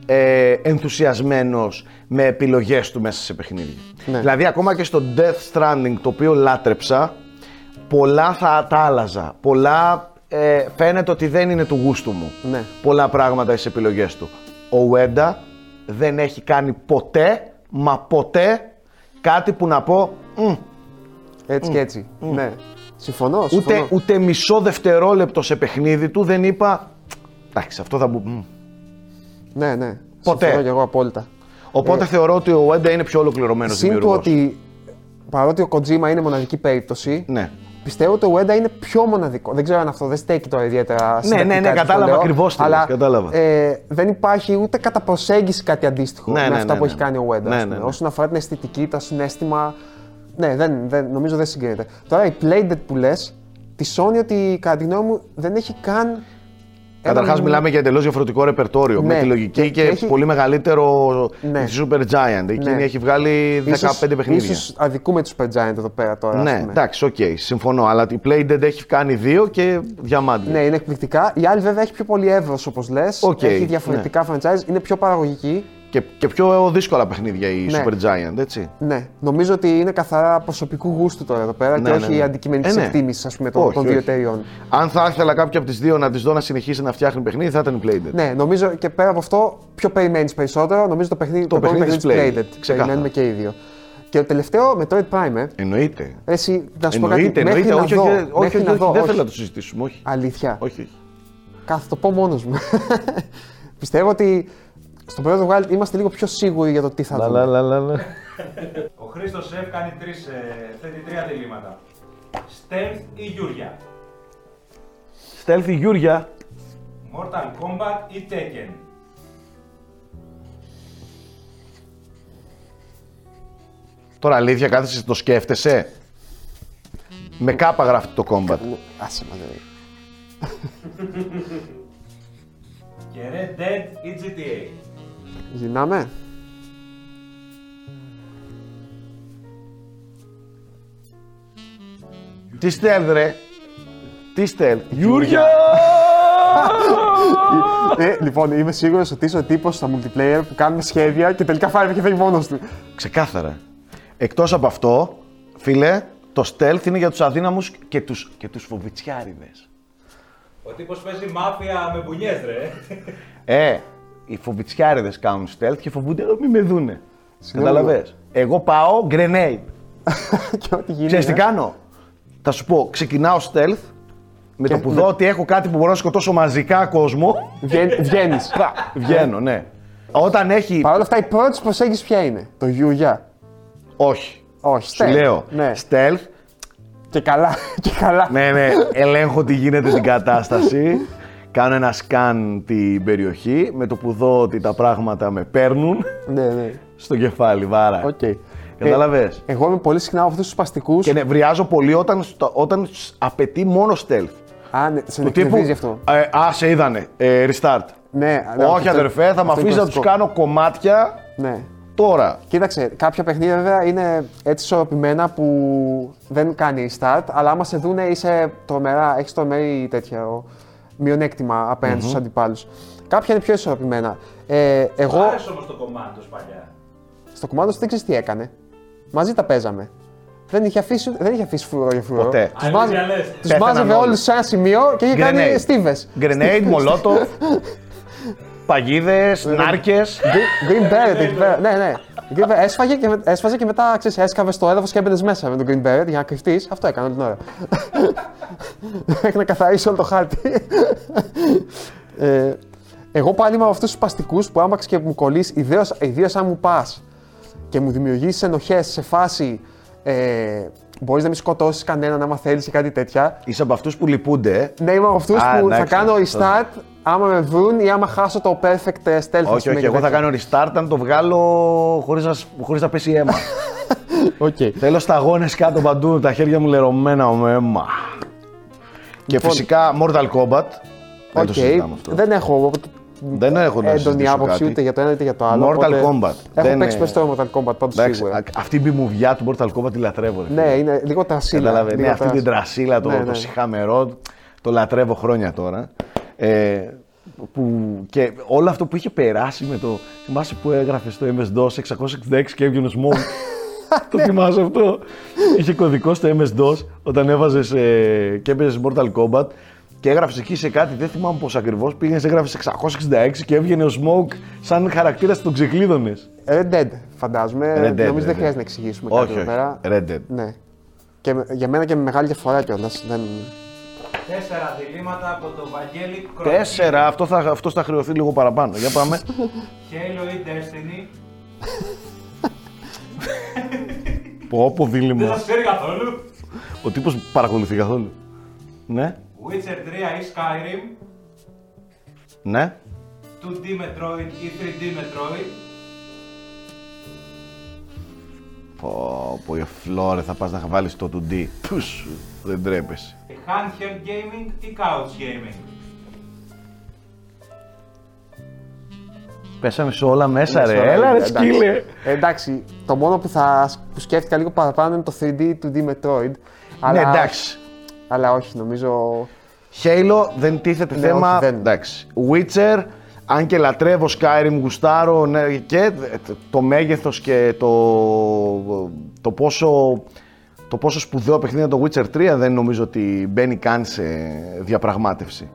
ε, ενθουσιασμένος με επιλογές του μέσα σε παιχνίδια. Ναι. Δηλαδή ακόμα και στο Death Stranding, το οποίο λάτρεψα, πολλά θα τα άλλαζα. Πολλά ε, φαίνεται ότι δεν είναι του γούστου μου. Ναι. Πολλά πράγματα στις επιλογές του. Ο Ueda δεν έχει κάνει ποτέ, μα ποτέ, κάτι που να πω, «Μμ, Έτσι και έτσι. Ναι. Συμφωνώ. ούτε, συμφωνώ. ούτε μισό δευτερόλεπτο σε παιχνίδι του δεν είπα, εντάξει αυτό θα μπου... μμ». Ναι, ναι. Ποτέ. Συμφωνώ και εγώ απόλυτα. Οπότε θεωρώ ότι ο Ueda είναι πιο ολοκληρωμένος Ε, Συν του δημιουργός. ότι παρότι ο Kojima είναι μοναδική περίπτωση, Ναι. Πιστεύω ότι ο Ueda είναι πιο μοναδικό. Δεν ξέρω αν αυτό δεν στέκει τώρα ιδιαίτερα ναι, συντακτικά ναι, έτσι το κατάλαβα λέω, ακριβώς τι αλλά, λες, κατάλαβα. Ε, δεν υπάρχει ούτε κατά προσέγγιση κάτι αντίστοιχο Ναι, με ναι, αυτά ναι, που ναι. έχει κάνει ο Ueda. Ναι, ας ναι, πούμε. ναι. Όσον αφορά την αισθητική, το συνέστημα. Ναι, δεν, δεν, νομίζω δεν συγκρίνεται. Τώρα η Playdead που λες, τη Sony ότι κατά τη γνώμη μου δεν έχει καν. Καταρχάς, έναν- μιλάμε για εντελώς διαφορετικό ρεπερτόριο. Ναι, με τη λογική και, και- και έχει- πολύ μεγαλύτερο Ναι. τη Super Giant. Εκείνη Ναι. έχει βγάλει 15 παιχνίδια. Ίσως αδικούμε του Supergiant εδώ πέρα τώρα. ας ναι, πούμε. εντάξει, οκ, συμφωνώ. Αλλά η Playdead έχει κάνει δύο και διαμάντι. Ναι, είναι εκπληκτικά. Η άλλη βέβαια έχει πιο πολύ εύρος όπως λες. Οκ, έχει διαφορετικά franchise, είναι πιο παραγωγική. Και, και πιο δύσκολα παιχνίδια η Ναι. Supergiant, έτσι. Ναι, νομίζω ότι είναι καθαρά προσωπικού γούστου τώρα εδώ πέρα Ναι, και ναι, όχι ναι. αντικειμενικής Ε, ναι. εκτίμησης ας πούμε, των, Όχι, των δύο όχι. εταιριών. Αν θα ήθελα κάποια από τις δύο να τις δω να συνεχίσει να φτιάχνει παιχνίδι, θα ήταν η Playdead. Ναι, νομίζω και πέρα από αυτό, πιο περιμένεις περισσότερο. Νομίζω το παιχνίδι Το το επόμενο παιχνίδι παιχνίδι της της Playdead, Playdead. ξεκάθαρα. Περιμένουμε και οι δύο. Και το τελευταίο, Metroid Prime, ε. Εννοείται. Εσύ, να σου πω κάτι, Εννοείται, μέχρι εννοείται. να Όχι, δω, όχι, όχι, μέχρι όχι, να όχι, δω, δεν όχι. θέλω να το συζητήσουμε. Όχι. Αλήθεια. όχι, όχι. Κάθε το πω μόνος μου. Πιστεύω ότι στο Breath of the Wild είμαστε λίγο πιο σίγουροι για το τι θα δούμε. Ο Χρήστος Σεφ κάνει τρεις, ε, θέτει τρία διλήμματα. Stealth ή γιούρια; Stealth ή γιούρια; Mortal Kombat ή Tekken; Τώρα αλήθεια κάθεσαι το σκέφτεσαι; Με κάπα γράφει το combat. Άσε μα, δηλαδή. Και Red Dead ή GTA. Γυρνάμε. Τι στέλνει ρε; Τι στέλνει; Γιούρια. ε, λοιπόν, είμαι σίγουρος ότι είσαι ο τύπος στα multiplayer που κάνουμε σχέδια και τελικά φάει και φεύγει μόνος του. Ξεκάθαρα. Εκτός από αυτό, φίλε, το stealth είναι για τους αδύναμους και τους, και τους φοβιτσιάριδες. Ο τύπος παίζει μάφια με μπουνιές ρε. Ε, οι φοβιτσιάριδες κάνουν stealth και φοβούνται να μην με δούνε. Συγγνώμη, Καταλαβες. Εγώ πάω grenade. και ό,τι γίνει. Ξέρεις τι ε. κάνω; Θα σου πω, ξεκινάω stealth, με Και το που με- δω ότι έχω κάτι που μπορώ να σκοτώσω μαζικά κόσμο, Βγαίνεις. βγαίνω, ναι. Όταν έχει... Παρ' όλα αυτά, η πρώτη σου προσέγγιση ποια είναι; Το Γιούγια. Όχι. Όχι, Σου stealth. λέω, Ναι. stealth, Και καλά. Και καλά. ναι, ναι, ελέγχω τι γίνεται την κατάσταση. Κάνω ένα scan την περιοχή, με το που δω ότι τα πράγματα με παίρνουν, ναι, ναι. στο κεφάλι, βάρα. ΟΚ. Κατάλαβες; Ε, εγώ είμαι πολύ συχνά από αυτούς τους σπαστικούς. Και νευριάζω πολύ όταν, στο- όταν σ- απαιτεί μόνο stealth. Α, ναι, σε Του τύπου, εκνευρίζει αυτό. ε, α, σε είδανε, ε, restart. Ναι, ναι, Όχι αυτό- αδερφέ, θα με αυτό αφήσεις είναι να τους κλασικό. κάνω κομμάτια Ναι. τώρα. Κοίταξε, κάποια παιχνίδια βέβαια είναι έτσι ισορροπημένα που δεν κάνει start, αλλά άμα σε δούνε είσαι τρομερά, έχεις τρομερή τέτοιο μειονέκτημα απέναντι στους αντιπάλους. Κάποια είναι πιο ισορροπημένα. Ε, Εγώ... εγώ Άρεσε όμως το κομμάτι παλιά. στο κομμάτι δεν ξέρεις τι έκανε. Μαζί τα παίζαμε. Δεν είχε αφήσει, δεν είχε αφήσει φουρό για φουρό. Ποτέ. Τους, Αλήθεια μάζε, λες. τους Πέθαναν μάζευε όλοι. όλους σε ένα σημείο και είχε κάνει Grenade. στίβες. Grenade, μολότο, παγίδες, νάρκες. Green- Green Beret εκεί πέρα. Ναι, ναι. Green Beret. Έσφαγε και, με- έσφαζε και μετά ξέρεις, έσκαβε στο έδαφος και έμπαινες μέσα με τον Green Beret για να κρυφτείς. Αυτό έκανε όλη την ώρα. Έχει να καθαρίσει όλο το χάρτη. ε, εγώ πάλι είμαι από αυτούς τους παστικούς που άμαξ και μου κολλήσει, ιδίω αν μου πας και μου δημιουργήσεις ενοχές σε φάση. Ε, Μπορείς να μην σκοτώσεις κανέναν άμα θέλεις ή κάτι τέτοια. Είσαι από αυτούς που λυπούνται. ε. Ναι, είμαι από αυτούς Α, που θα εντάξει, κάνω αυτό. restart, άμα με βρουν ή άμα χάσω το perfect ε, stealth. ας Όχι, πούμε, όχι, και εγώ θα τέτοια. κάνω restart αν το βγάλω χωρίς να, σ- χωρίς να πέσει αίμα. ΟΚ. Θέλω σταγόνες κάτω παντού, τα χέρια μου λερωμένα με αίμα. Και Λοιπόν. φυσικά Mortal Kombat. Δεν το ΟΚ. συζητάμε αυτό. Δεν έχω Δεν έχω να έντονη συζητήσω άποψη κάτι. ούτε για το ένα είτε για το άλλο. Mortal οπότε Kombat. Έχω Δεν παίξει είναι- περισσότερο Mortal Kombat πάντως Εντάξει, σίγουρα. α- αυτή η b-movie-ά του Mortal Kombat τη λατρεύω. ρε Ναι, φίλε. είναι λίγο τρασίλα. Κατάλαβε, ναι, λίγο αυτή την τρας- τρασίλα, το, Ναι, το ναι. σιχαμερό, το λατρεύω χρόνια τώρα. Ε, που, και όλο αυτό που είχε περάσει με το. Θυμάσαι που έγραφε στο MS-DOS 666 και έβγαινε ο Smoke. το θυμάσαι αυτό; Είχε κωδικό στο MS-DOS όταν έβαζες και έπαιζες Mortal Kombat και έγραφες εκεί σε κάτι, δεν θυμάμαι πώς ακριβώς. Πήγαινες, έγραφες 666 και έβγαινε ο Smoke σαν χαρακτήρας τον ξεκλείδωνες. Red Dead, φαντάζομαι. Red Dead, Νομίζω Red δεν Dead. χρειάζεται να εξηγήσουμε Όχι, κάτι εδώ όχι. πέρα. Red Dead. Ναι. Και με- για μένα και με μεγάλη διαφορά κιόλας. Δεν... Τέσσερα διλήμματα από το Βαγγέλη Κροτή. Τέσσερα, αυτό θα, αυτός θα χρεωθεί λίγο παραπάνω. Για πάμε. Halo ή Destiny. Πω, πω Δεν δίλημα. σας ξέρει καθόλου. Ο τύπος παρακολουθεί καθόλου. Ναι, Witcher 3 ή Skyrim. ναι. 2D Metroid ή 3D Metroid. Πω, πω, η φλόρε θα πας να βάλεις το 2D. Πους, δεν τρέπεσαι. Handheld Gaming ή Couch Gaming; Πέσαμε σε όλα μέσα ρε, Σωρά, έλα ρε εντάξει. σκύλε. Ε, εντάξει, το μόνο που, θα, που σκέφτηκα λίγο παραπάνω είναι το 3D 2D Metroid. Ναι, Αλλά, εντάξει. αλλά όχι, νομίζω. Halo δεν τίθεται Ναι, θέμα. όχι, δεν. Εντάξει. Witcher, αν και λατρεύω Skyrim, γουστάρω ναι, και το μέγεθος και το, το, πόσο, το πόσο σπουδαίο παιχνίδι είναι το Witcher 3 δεν νομίζω ότι μπαίνει καν σε διαπραγμάτευση.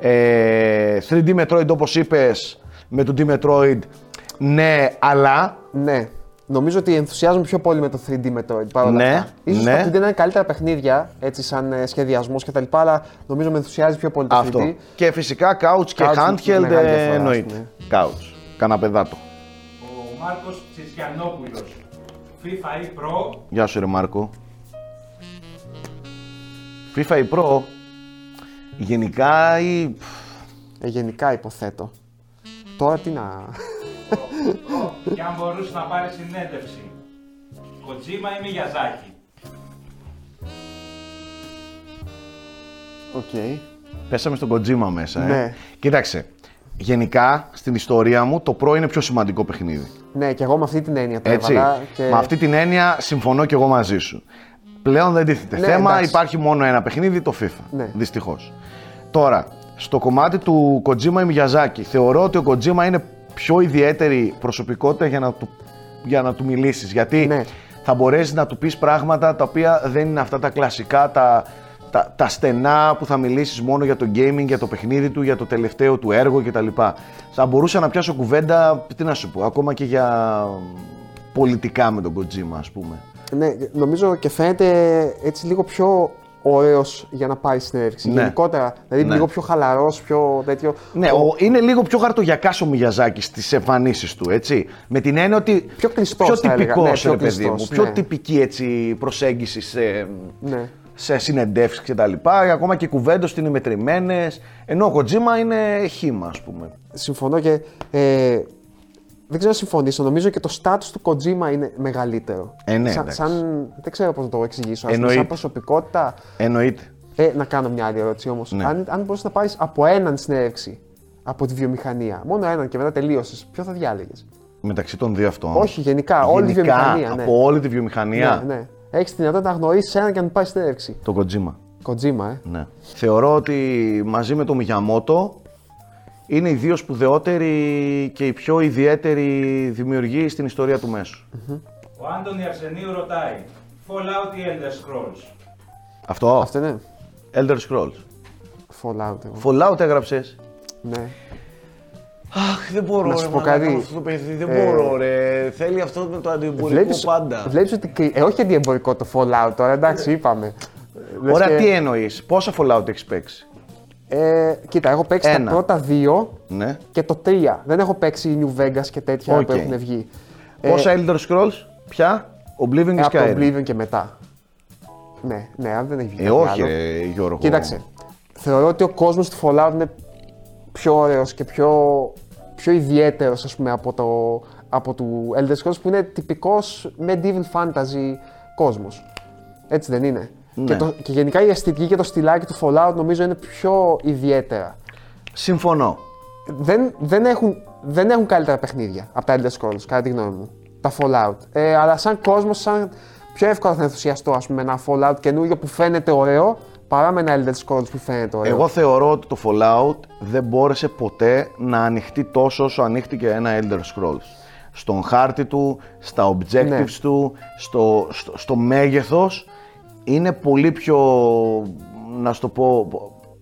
Ε, 3D Metroid όπως είπες με το D Metroid ναι, αλλά Ναι. Νομίζω ότι ενθουσιάζομαι πιο πολύ με το 3D Metroid παρόλα Ναι, αυτά. Ίσως ναι. το 3D να είναι καλύτερα παιχνίδια, έτσι σαν ε, σχεδιασμός κτλ. Αλλά νομίζω με ενθουσιάζει πιο πολύ το 3D. αυτό. Και φυσικά couch και Couch, handheld μεγάλη ε, διαφορά, εννοείται. ναι. Couch, καναπεδάτο. Ο Μάρκος Τσισιανόπουλος. FIFA ή Pro. Γεια σου ρε Μάρκο. FIFA ή Pro, γενικά ή... Ε, γενικά υποθέτω. Τώρα τι να. Pro. Και αν μπορούσε να πάρεις συνέντευξη. Kojima ή Miyazaki. ΟΚ. Πέσαμε στον Kojima μέσα, ε. Ναι. Κοίταξε, γενικά στην ιστορία μου το Pro είναι πιο σημαντικό παιχνίδι. Ναι, και εγώ με αυτή την έννοια το Έτσι. έβαλα. Και... Με αυτή την έννοια συμφωνώ και εγώ μαζί σου. Πλέον δεν τίθεται Ναι, θέμα, εντάξει. υπάρχει μόνο ένα παιχνίδι, το FIFA. Ναι. Δυστυχώς. Τώρα, στο κομμάτι του Kojima ή Miyazaki, θεωρώ ότι ο Kojima είναι πιο ιδιαίτερη προσωπικότητα για να του, για να του μιλήσεις. Γιατί Ναι. θα μπορέσεις να του πεις πράγματα τα οποία δεν είναι αυτά τα κλασικά, τα, τα, τα στενά που θα μιλήσεις μόνο για το gaming, για το παιχνίδι του, για το τελευταίο του έργο κτλ. Θα μπορούσα να πιάσω κουβέντα, τι να σου πω, ακόμα και για πολιτικά με τον Kojima ας πούμε. Ναι, νομίζω και φαίνεται έτσι λίγο πιο ωραίος για να πάει συνέντευξη. Ναι. Γενικότερα, δηλαδή Ναι. λίγο πιο χαλαρός, πιο τέτοιο. Ναι, ο, είναι λίγο πιο χαρτογιακά ο Μιγιαζάκη στις εμφανίσεις του, έτσι. Με την έννοια ότι. Πιο κλειστός, Πιο θα έλεγα. τυπικός, Ναι, ρε πιο παιδί μου. κλειστός, Πιο ναι. τυπική έτσι, προσέγγιση σε, Ναι. σε συνεντεύξεις κτλ. Ακόμα και οι κουβέντες του είναι μετρημένες. Ενώ ο Κοτζίμα είναι χήμα, ας πούμε. Συμφωνώ και. Ε, δεν ξέρω να συμφωνήσω. Νομίζω και το status του Kojima είναι μεγαλύτερο. Ε, ναι, σαν, εντάξει. σαν, δεν ξέρω πώς να το εξηγήσω. Ας πούμε, Εννοείται. σαν προσωπικότητα. Εννοείται. Ε, να κάνω μια άλλη ερώτηση όμως. Ναι. Αν, αν μπορούσε να πάρεις από έναν συνέντευξη από τη βιομηχανία, μόνο έναν και μετά τελείωσες, ποιο θα διάλεγες; Μεταξύ των δύο αυτών. Όχι, γενικά, όλη τη Γενικά, βιομηχανία. Ναι. Από όλη τη βιομηχανία. Ναι, ναι. Έχεις τη δυνατότητα να γνωρίσεις έναν και να του πάρεις συνέντευξη. Το Κοτζίμα. Kojima, ε. Ναι. Θεωρώ ότι μαζί με τον Μιγιαμότο είναι οι δύο σπουδαιότεροι και οι πιο ιδιαίτεροι δημιουργοί στην ιστορία του μέσου. Ο Άντωνη Αρσενίου ρωτάει. Fallout ή Elder Scrolls; Αυτό. Αυτό είναι. Elder Scrolls. Fallout. Εγώ. Fallout έγραψες; Ναι. Αχ, δεν μπορώ Να σου ρε, πω μαλάκα, κάτι. αυτό το παιδί, δεν Ε, μπορώ ρε. Θέλει αυτό με το αντιεμπορικό Βλέπεις, πάντα. βλέπεις ότι. κρυ- Ε, όχι αντιεμπορικό το Fallout τώρα, εντάξει, είπαμε. Λες Ωραία, και- τι εννοείς, πόσα Fallout έχεις παίξει; Ε, κοίτα, έχω παίξει Ένα. τα πρώτα δύο Ναι. και το τρία. Δεν έχω παίξει New Vegas και τέτοια ΟΚ. που έχουν βγει. Πόσα Elder Scrolls, πια, Oblivion ε, και από το Skyrim; Oblivion και μετά. Ναι, ναι, αν δεν έχει βγει. Ε, κάτι όχι άλλο. ρε Γιώργο. Κοίταξε. Θεωρώ ότι ο κόσμος του Fallout είναι πιο ωραίος και πιο, πιο ιδιαίτερος ας πούμε από, το, από του Elder Scrolls που είναι τυπικός medieval fantasy κόσμος. Έτσι δεν είναι. Ναι. Και, το, και γενικά η αισθητική και το στυλάκι του Fallout νομίζω είναι πιο ιδιαίτερα. Συμφωνώ. Δεν, δεν, έχουν, δεν έχουν καλύτερα παιχνίδια από τα Elder Scrolls, κατά τη γνώμη μου. Τα Fallout. Ε, αλλά σαν κόσμος, σαν πιο εύκολα θα ενθουσιαστώ ας πούμε, με ένα Fallout καινούριο που φαίνεται ωραίο παρά με ένα Elder Scrolls που φαίνεται ωραίο. Εγώ θεωρώ ότι το Fallout δεν μπόρεσε ποτέ να ανοιχτεί τόσο όσο ανοίχτηκε ένα Elder Scrolls. Στον χάρτη του, στα objectives Ναι. του, στο, στο, στο μέγεθος είναι πολύ πιο, να σου το πω,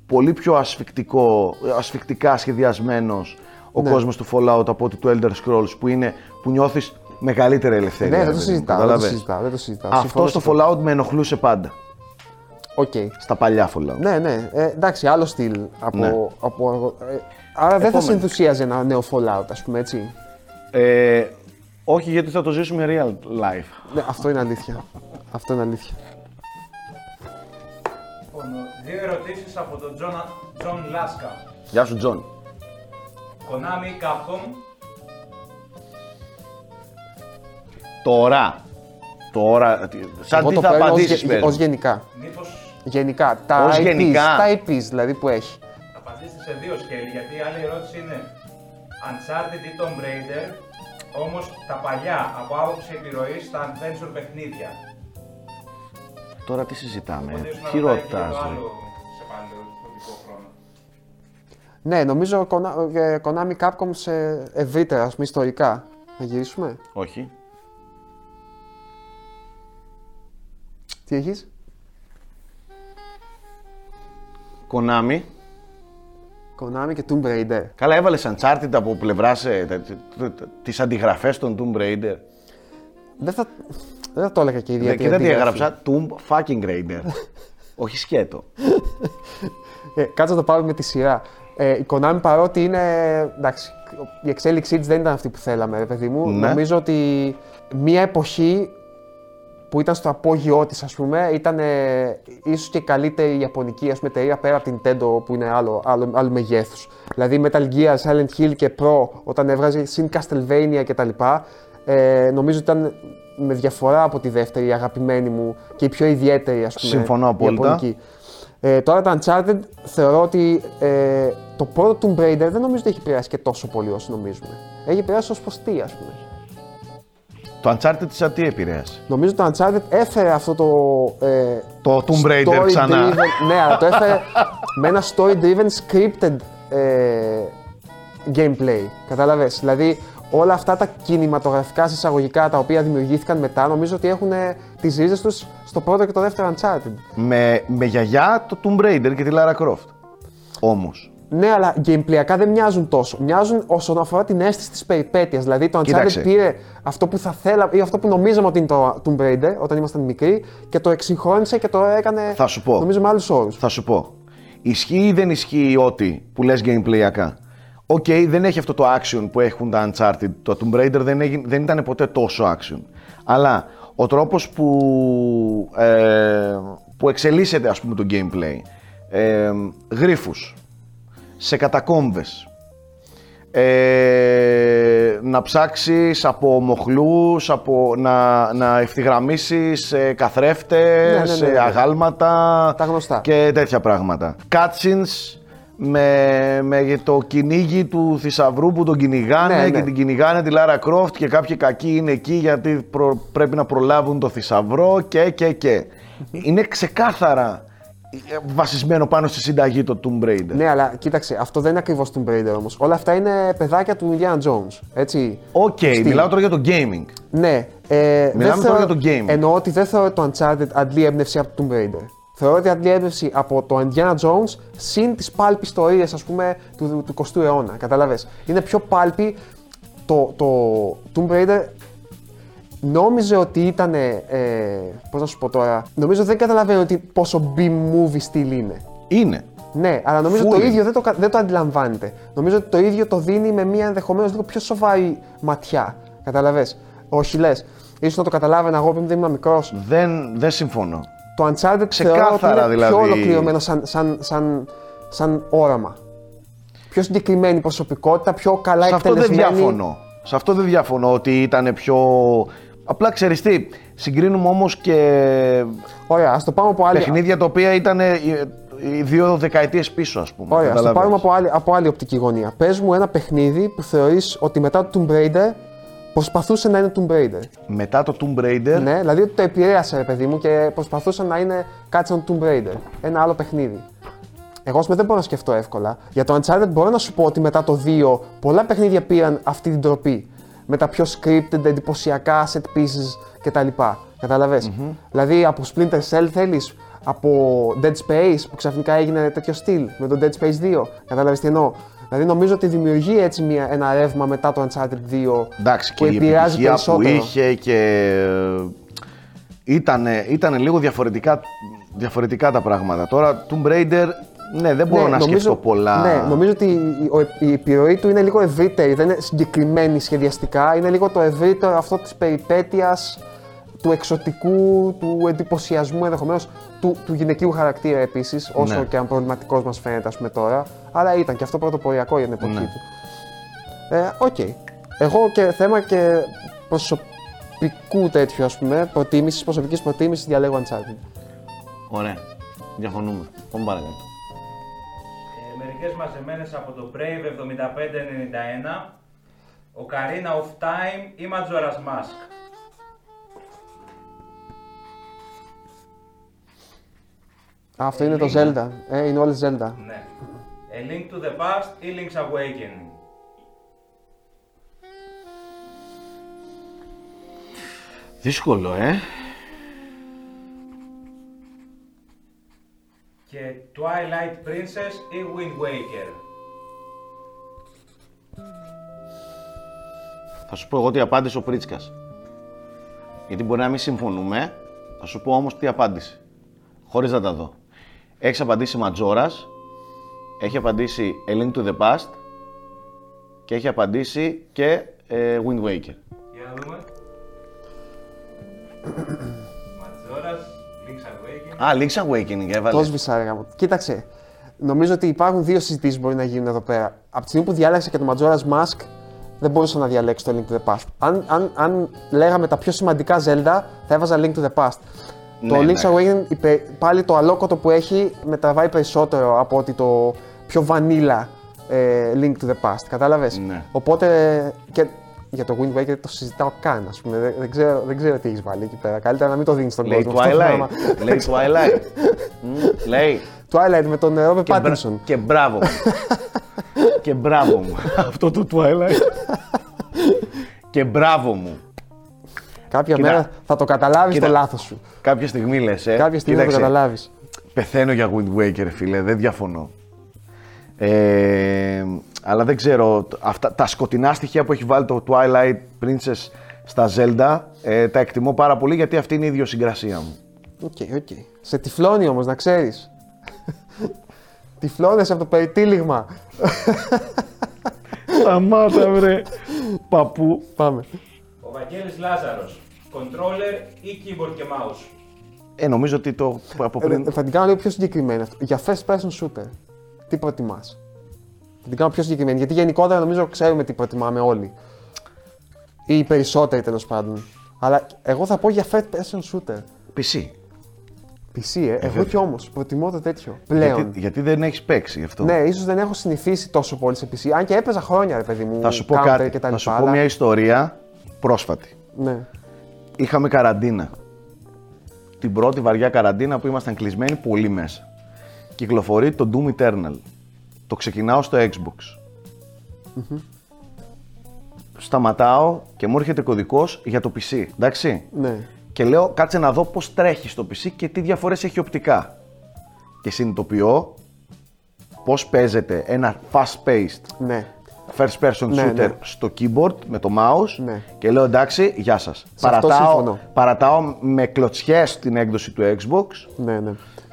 πολύ πιο ασφυκτικό, ασφυκτικά σχεδιασμένος ο Ναι. κόσμος του Fallout από ότι του Elder Scrolls που, είναι, που νιώθεις μεγαλύτερη ελευθερία. ναι, δεν ρε το παιδί μου, συζητάω. Δεν το κατάλαβες. συζητάω. Δεν το συζητάω. Αυτό Συμφωνώ στο σε αυτό. Fallout με ενοχλούσε πάντα. ΟΚ. Στα παλιά Fallout. Ναι, ναι. Ε, εντάξει, άλλο στυλ. Από, Ναι. από, ε, άρα δεν θα Επόμενο. σε ενθουσίαζε ένα νέο Fallout, ας πούμε έτσι. Ε, όχι γιατί θα το ζήσουμε real life. Ναι, αυτό είναι αλήθεια. Αυτό είναι αλήθεια. Λοιπόν, δύο ερωτήσεις από τον Τζον, Τζον Λάσκα. Γεια σου Τζον. Konami, Capcom, Τώρα. Τώρα. τι- Σαν Εγώ τι το θα παίρνω ως, απαντήσεις γε- πες ως μου. γενικά. μήπως Γενικά. Τα Ως IPs, γενικά. τα IPs δηλαδή που έχει. θα απαντήσετε σε δύο σκέλη, γιατί η άλλη ερώτηση είναι Uncharted ή Tomb Raider, όμως τα παλιά από άποψη επιρροής στα adventure παιχνίδια. Τώρα τι συζητάμε. Οπότε ίσως να Τι ρωτάει και ρωτάς. το ρε; άλλο σε παλαιοδοτικό χρόνο. Ναι, νομίζω Kona- ε, Konami Capcom σε ευρύτερα, ας πούμε, ιστορικά. Να γυρίσουμε; Όχι. Τι έχεις; Konami. Konami και Tomb Raider. Καλά, έβαλες Uncharted από πλευράς τις αντιγραφές των Tomb Raider. Δεν θα, δεν θα το έλεγα και Ναι, ιδιαίτερα. και δεν τη αντίγραφη. έγραψα Tomb fucking Raider. Όχι σκέτο. Ε, κάτσε να το πάρουμε με τη σειρά. Ε, η Konami παρότι είναι. Εντάξει, η εξέλιξή της δεν ήταν αυτή που θέλαμε, ρε παιδί μου. Ναι. Νομίζω ότι μία εποχή που ήταν στο απόγειό της, ας πούμε, ήταν ε, ίσως και η καλύτερη ιαπωνική ας πούμε, εταιρεία πέρα από την Nintendo που είναι άλλο, άλλο, άλλο μεγέθους. Δηλαδή Metal Gear, Silent Hill και Pro, όταν έβγαζε συν Castlevania κτλ. Ε, νομίζω ότι ήταν με διαφορά από τη δεύτερη η αγαπημένη μου και η πιο ιδιαίτερη, ας πούμε. Συμφωνώ απόλυτα. ιαπωνική. Ε, τώρα τα Uncharted θεωρώ ότι ε, το πρώτο Tomb Raider δεν νομίζω ότι έχει επηρεάσει και τόσο πολύ όσο νομίζουμε. Έχει επηρεάσει ως προς τι, ας πούμε. Το Uncharted σαν τι επηρέασε; Νομίζω το Uncharted έφερε αυτό το. Ε, Το Tomb Raider story ξανά. driven- ναι, αλλά το έφερε με ένα story-driven scripted ε, gameplay. Κατάλαβες; Δηλαδή, όλα αυτά τα κινηματογραφικά συσσαγωγικά τα οποία δημιουργήθηκαν μετά, νομίζω ότι έχουν ε, τις ρίζες τους στο πρώτο και το δεύτερο Uncharted. Με, με γιαγιά το Tomb Raider και τη Lara Croft. Όμως. Ναι, αλλά gameplay-ακά δεν μοιάζουν τόσο. Μοιάζουν όσον αφορά την αίσθηση της περιπέτειας. Δηλαδή το Uncharted Κοίταξε. πήρε αυτό που θα θέλαμε ή αυτό που νομίζαμε ότι είναι το Tomb Raider όταν ήμασταν μικροί και το εξυγχρόνισε και το έκανε. Θα σου πω. Νομίζω με άλλους όρους. Θα σου πω. Ισχύει ή δεν ισχύει ότι που λες gameplay-ακά. ΟΚ, δεν έχει αυτό το action που έχουν τα Uncharted. Το Tomb Raider δεν, έγινε, δεν ήταν ποτέ τόσο action. Αλλά ο τρόπος που, ε, που εξελίσσεται ας πούμε το gameplay. Ε, γρίφους. Σε κατακόμβες. Ε, να ψάξεις από μοχλούς, από, να, να ευθυγραμμίσεις ε, καθρέφτες, Ναι, ναι, ναι, ε, ναι. αγάλματα Τα γνωστά. και τέτοια πράγματα. Cutscenes με, με το κυνήγι του θησαυρού που τον κυνηγάνε Ναι, ναι. και την κυνηγάνε τη Λάρα Κρόφτ και κάποιοι κακοί είναι εκεί γιατί προ- πρέπει να προλάβουν το θησαυρό και και και. είναι ξεκάθαρα ε, βασισμένο πάνω στη συνταγή το Tomb Raider. Ναι, αλλά κοίταξε, αυτό δεν είναι ακριβώς Tomb Raider όμως. Όλα αυτά είναι παιδάκια του Indiana Jones. Έτσι. ΟΚ, Στυλ. μιλάω τώρα για το gaming. Ναι. Ε, Μιλάμε δεν τώρα θεωρώ- για το game. Εννοώ ότι δεν θεωρώ το Uncharted αντλεί έμπνευση από το Tomb Raider. Θεωρώ ότι αντλεί έμπνευση από το Indiana Jones συν τις pulpy ιστορίες, ας πούμε, του, του 20ου αιώνα. Κατάλαβε. Είναι πιο pulpy. Το, το Tomb Raider νόμιζε ότι ήταν. Ε, Πώς να σου πω τώρα. Νομίζω δεν καταλαβαίνω ότι πόσο B-movie στυλ είναι. Είναι. Ναι, αλλά νομίζω Fully. το ίδιο δεν το, κα- δεν το αντιλαμβάνεται. Νομίζω ότι το ίδιο το δίνει με μια ενδεχομένως λίγο πιο σοβαρή ματιά. Καταλαβέ. Όχι λες. ίσως να το καταλάβαινα εγώ επειδή ήμουν μικρός. Δεν, δεν συμφωνώ. Το Uncharted Ξεκάθαρα, θεωρώ ότι είναι δηλαδή. πιο ολοκληρωμένο σαν, σαν, σαν, σαν όραμα. πιο συγκεκριμένη προσωπικότητα, πιο καλά Σε αυτό δεν εκτελεσμένη. διαφωνώ. Σε αυτό δεν διαφωνώ ότι ήταν πιο. Απλά ξέρεις τι, συγκρίνουμε όμως και Ωραία, ας το πάμε από άλλη. παιχνίδια τα οποία ήταν ε, οι δύο δεκαετίες πίσω, ας πούμε. Ωραία, ας το Καταλαβαίνεις. πάρουμε από άλλη, από άλλη οπτική γωνία. Πες μου ένα παιχνίδι που θεωρείς ότι μετά το Tomb Raider προσπαθούσε να είναι Tomb Raider. Μετά το Tomb Raider, Ναι, δηλαδή ότι το επηρέασε, ρε παιδί μου, και προσπαθούσε να είναι κάτι σαν Tomb Raider. Ένα άλλο παιχνίδι. Εγώ, ας πούμε, δεν μπορώ να σκεφτώ εύκολα. Για το Uncharted μπορώ να σου πω ότι μετά το 2 πολλά παιχνίδια πήραν αυτή την τροπή. Με τα πιο scripted, εντυπωσιακά set pieces κτλ. καταλαβες Δηλαδή από Splinter Cell θέλεις, από Dead Space που ξαφνικά έγινε τέτοιο στυλ με το Dead Space 2. Κατάλαβες τι εννοώ; Δηλαδή νομίζω ότι δημιουργεί έτσι μια, ένα ρεύμα μετά το Uncharted 2 εντάξει, που και η επηρεάζει επιτυχία που περισσότερο. είχε και. Ήταν, ήταν λίγο διαφορετικά, διαφορετικά τα πράγματα. Τώρα, Tomb Raider, ναι, δεν μπορώ να σκεφτώ πολλά. Ναι, νομίζω ότι η, ο- η επιρροή του είναι λίγο ευρύτερη, δεν είναι συγκεκριμένη σχεδιαστικά. Είναι λίγο το ευρύτερο αυτό της περιπέτειας, του εξωτικού, του εντυπωσιασμού ενδεχομένως, του, του γυναικείου χαρακτήρα επίσης, όσο Ναι. και αν προβληματικός μας φαίνεται, ας πούμε τώρα. Αλλά ήταν και αυτό πρωτοποριακό για την εποχή Ναι. του. Ε, ΟΚ. Εγώ και θέμα και προσωπικού τέτοιου, ας πούμε, προτίμησης, προσωπικής προτίμησης διαλέγω Uncharted. Ωραία. Διαφωνούμε. Πάμε παρακάτω. Ε, μερικές μαζεμένες από το Brave 7591, ο Karina of Time ή Majora's Mask. Αυτό είναι το Zelda. Ε, είναι όλε Zelda. Ναι. A Link to the Past ή Link's Awakening. Δύσκολο, ε. Και Twilight Princess ή Wind Waker. Θα σου πω εγώ τι απάντησε ο Πρίτσκας. Γιατί μπορεί να μην συμφωνούμε, θα σου πω όμως τι απάντησε. Χωρίς να τα δω. Έχεις απαντήσει Ματζόρας, έχει απαντήσει A Link to the Past και έχει απαντήσει και ε, Wind Waker. Για να δούμε. Majora's, Link's Awakening. Α, Link's Awakening Το έβαλες. σβήσα, ρε γάμο. Κοίταξε. Νομίζω ότι υπάρχουν δύο συζητήσεις που μπορεί να γίνουν εδώ πέρα. Από τη στιγμή που διάλεξα και το Majora's Mask, δεν μπορούσα να διαλέξω το Link to the Past. Αν, αν, αν λέγαμε τα πιο σημαντικά Zelda, θα έβαζα Link to the Past. Ναι, το Link's εντάξει. Awakening, υπε- πάλι το αλόκοτο που έχει, με τραβάει περισσότερο από ότι το πιο vanilla ε, Link to the Past. Κατάλαβες; Ναι. Οπότε και για το Wind Waker το συζητάω καν, ας πούμε. Δεν, δεν, ξέρω, δεν ξέρω τι έχεις βάλει εκεί πέρα. Καλύτερα να μην το δίνεις στον Λέει κόσμο. αυτό το Twilight. πράγμα. Λέει Twilight. Μμ, Λέει. Twilight με τον ε, Robert Και, μπρα- Pattinson. και μπράβο. μου. και μπράβο μου. Αυτό το Twilight. και μπράβο μου. Κάποια Κοίτα. μέρα θα το καταλάβεις Κοίτα. το λάθος σου. Κάποια στιγμή λες, ε. Κάποια στιγμή θα το Κοίταξε, καταλάβεις. Πεθαίνω για Wind Waker, φίλε, δεν διαφωνώ. Ε, αλλά δεν ξέρω, αυτά, τα σκοτεινά στοιχεία που έχει βάλει το Twilight Princess στα Zelda, ε, τα εκτιμώ πάρα πολύ γιατί αυτή είναι η ιδιοσυγκρασία μου. ΟΚ, ΟΚ. Σε τυφλώνει όμως, να ξέρεις. Τυφλώνεσαι από το περιτύλιγμα. Σταμάτα βρε, παππού. Πάμε. Ο Βαγγέλης Λάζαρος. Controller ή keyboard και mouse. Ε, νομίζω ότι το από πριν... Ε, θα την κάνω λίγο πιο συγκεκριμένη αυτό. Για first person shooter, τι προτιμάς; Θα την κάνω πιο συγκεκριμένη. Γιατί γενικότερα νομίζω ξέρουμε τι προτιμάμε όλοι. Ή οι περισσότεροι τέλος πάντων. Αλλά εγώ θα πω για first person shooter. PC. PC, ε. εγώ κι όμως προτιμώ το τέτοιο. Πλέον. Γιατί, γιατί δεν έχεις παίξει γι' αυτό. Ναι, ίσως δεν έχω συνηθίσει τόσο πολύ σε PC. Αν και έπαιζα χρόνια, ρε παιδί μου. Θα σου πω counter κάτι. και τα θα σου λοιπά, πω αλλά- μια ιστορία πρόσφατη. Ναι. Είχαμε καραντίνα. Την πρώτη βαριά καραντίνα που ήμασταν κλεισμένοι πολύ μέσα. Κυκλοφορεί το Doom Eternal. Το ξεκινάω στο Xbox. Σταματάω και μου έρχεται κωδικός για το PC. Εντάξει; Ναι. Και λέω κάτσε να δω πώς τρέχει στο PC και τι διαφορές έχει οπτικά. Και συνειδητοποιώ πώς παίζεται ένα fast-paced Ναι. First person Ναι, shooter ναι. στο keyboard με το mouse Ναι. και λέω εντάξει, γεια σας. αυτό Παρατάω, συμφωνώ. παρατάω με κλωτσιές την έκδοση του Xbox Ναι, ναι.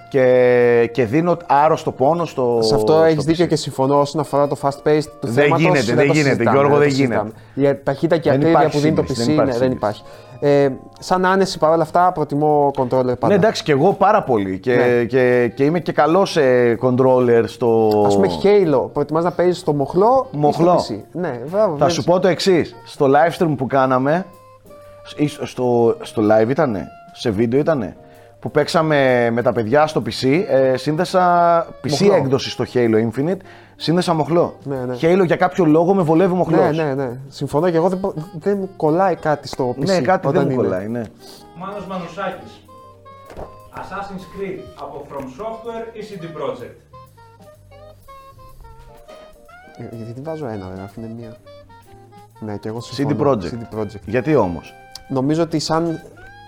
και, και δίνω άρρωστο πόνο στο. Σε αυτό στο έχεις PC. δίκιο και συμφωνώ όσον αφορά το fast pace του Δεν θέματος, γίνεται, δεν το γίνεται, συζητάμε, Γιώργο, δεν το γίνεται. συζητάμε. Η ταχύτητα και Δεν ακρίβεια υπάρχει που δίνει το PC σύγκριση, δεν υπάρχει ναι, δεν υπάρχει. Ε, σαν άνεση παρόλα αυτά προτιμώ controller πάντα. Ναι, εντάξει, και εγώ πάρα πολύ. Και, Ναι. και, και είμαι και καλός σε controller στο. Α πούμε Halo, προτιμάς να παίζεις στο μοχλό, Μοχλό. ή στο PC. Ναι, μπράβο. Θα βλέπεις. σου πω το εξής. Στο live stream που κάναμε. ή στο, στο, στο live ήτανε, σε βίντεο ήτανε. Που παίξαμε με τα παιδιά στο PC, ε, σύνδεσα PC Μοχλό. έκδοση στο Halo Infinite, σύνδεσα μοχλό. Ναι, ναι. Halo για κάποιο λόγο με βολεύει μοχλός. Ναι, ναι, ναι. Συμφωνώ και εγώ δεν, μπο- δεν μου κολλάει κάτι στο PC. Ναι, κάτι όταν δεν μου είναι. κολλάει, ναι. Μάνος Μανουσάκης. Assassin's Creed από From Software ή CD Projekt. Ε, Γιατί βάζω ένα, ρε, αφού είναι μία. Ναι, και εγώ CD συμφωνώ. Projekt. CD Projekt. Γιατί όμως; Νομίζω ότι σαν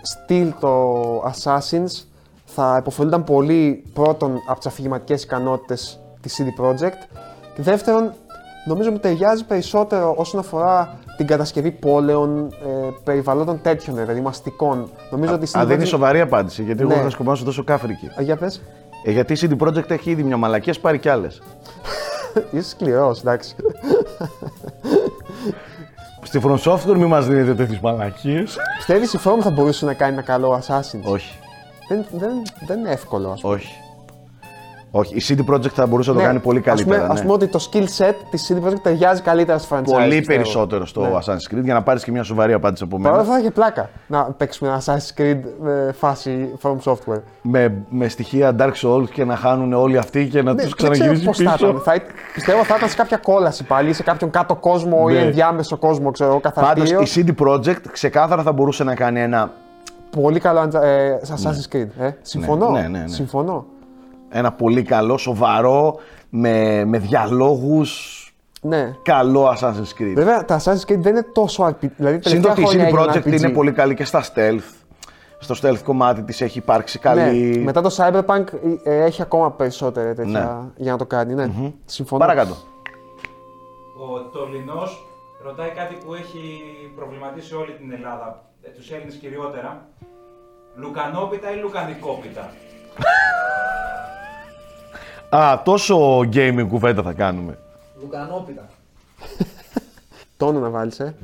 στυλ το Assassins θα υποφελούνταν πολύ πρώτον από τις αφηγηματικές ικανότητες της CD Projekt και δεύτερον νομίζω μου ταιριάζει περισσότερο όσον αφορά την κατασκευή πόλεων, ε, περιβαλλόντων τέτοιων, δηλαδή μαστικών. Νομίζω ότι η CD Α, δεν είναι Projekt- σοβαρή απάντηση, γιατί εγώ Ναι. είχα σκοπό να σου δώσω κάφρικη. Α, για πες. Ε, γιατί η CD Projekt έχει ήδη μια μαλακία, ας πάρει κι άλλες. Είσαι σκληρός, εντάξει. Στη From Software μην μας δίνετε τέτοιες μαλακίες. Πιστεύεις η From θα μπορούσε να κάνει ένα καλό Assassin's. Όχι. Δεν, δεν, δεν είναι εύκολο, ας πούμε. Όχι. Όχι. Η CD Projekt θα μπορούσε να το κάνει πολύ Ναι. ας πούμε, καλύτερα. Ας ναι. πούμε ότι το skill set της CD Projekt ταιριάζει καλύτερα στο franchise. Πολύ πιστεύω. περισσότερο στο Ναι. Assassin's Creed για να πάρεις και μια σοβαρή απάντηση από Παρ' όλα μένα. αυτά θα είχε πλάκα να παίξουμε ένα Assassin's Creed με φάση From Software. Με, με στοιχεία Dark Souls και να χάνουν όλοι αυτοί και να Ναι, τους δεν ξέρω ξαναγυρίσει πώς θα πίσω. ήταν. Θα, πιστεύω θα ήταν σε κάποια κόλαση πάλι, σε κάποιον κάτω κόσμο ή Ναι. ενδιάμεσο κόσμο, ξέρω εγώ, Πάντως καθαρτήριο. η CD Projekt ξεκάθαρα θα μπορούσε να κάνει ένα, Πολύ καλό αντζα- ε, Assassin's Creed. Ε. Συμφωνώ. Ναι, ναι, ναι, ναι. Συμφωνώ. Ένα πολύ καλό, σοβαρό, με, με διαλόγους. Ναι. Καλό Assassin's Creed. Βέβαια τα Assassin's Creed δεν είναι τόσο RPG. Δηλαδή, Συν το τελευταία ότι η χρόνια CD έγιναν Projekt RPG. είναι πολύ καλή και στα stealth. Στο stealth κομμάτι της έχει υπάρξει καλή. Ναι. Μετά το Cyberpunk ε, έχει ακόμα περισσότερα τέτοια Ναι. για να το κάνει. Ναι. Συμφωνώ. Παρακάτω. Ο Τολινός ρωτάει κάτι που έχει προβληματίσει όλη την Ελλάδα, ε, τους Έλληνες κυριότερα. Λουκανόπιτα ή λουκανικόπιτα; Α, τόσο gaming κουβέντα θα κάνουμε. Λουκανόπιτα. Τόνο να βάλεις, ε.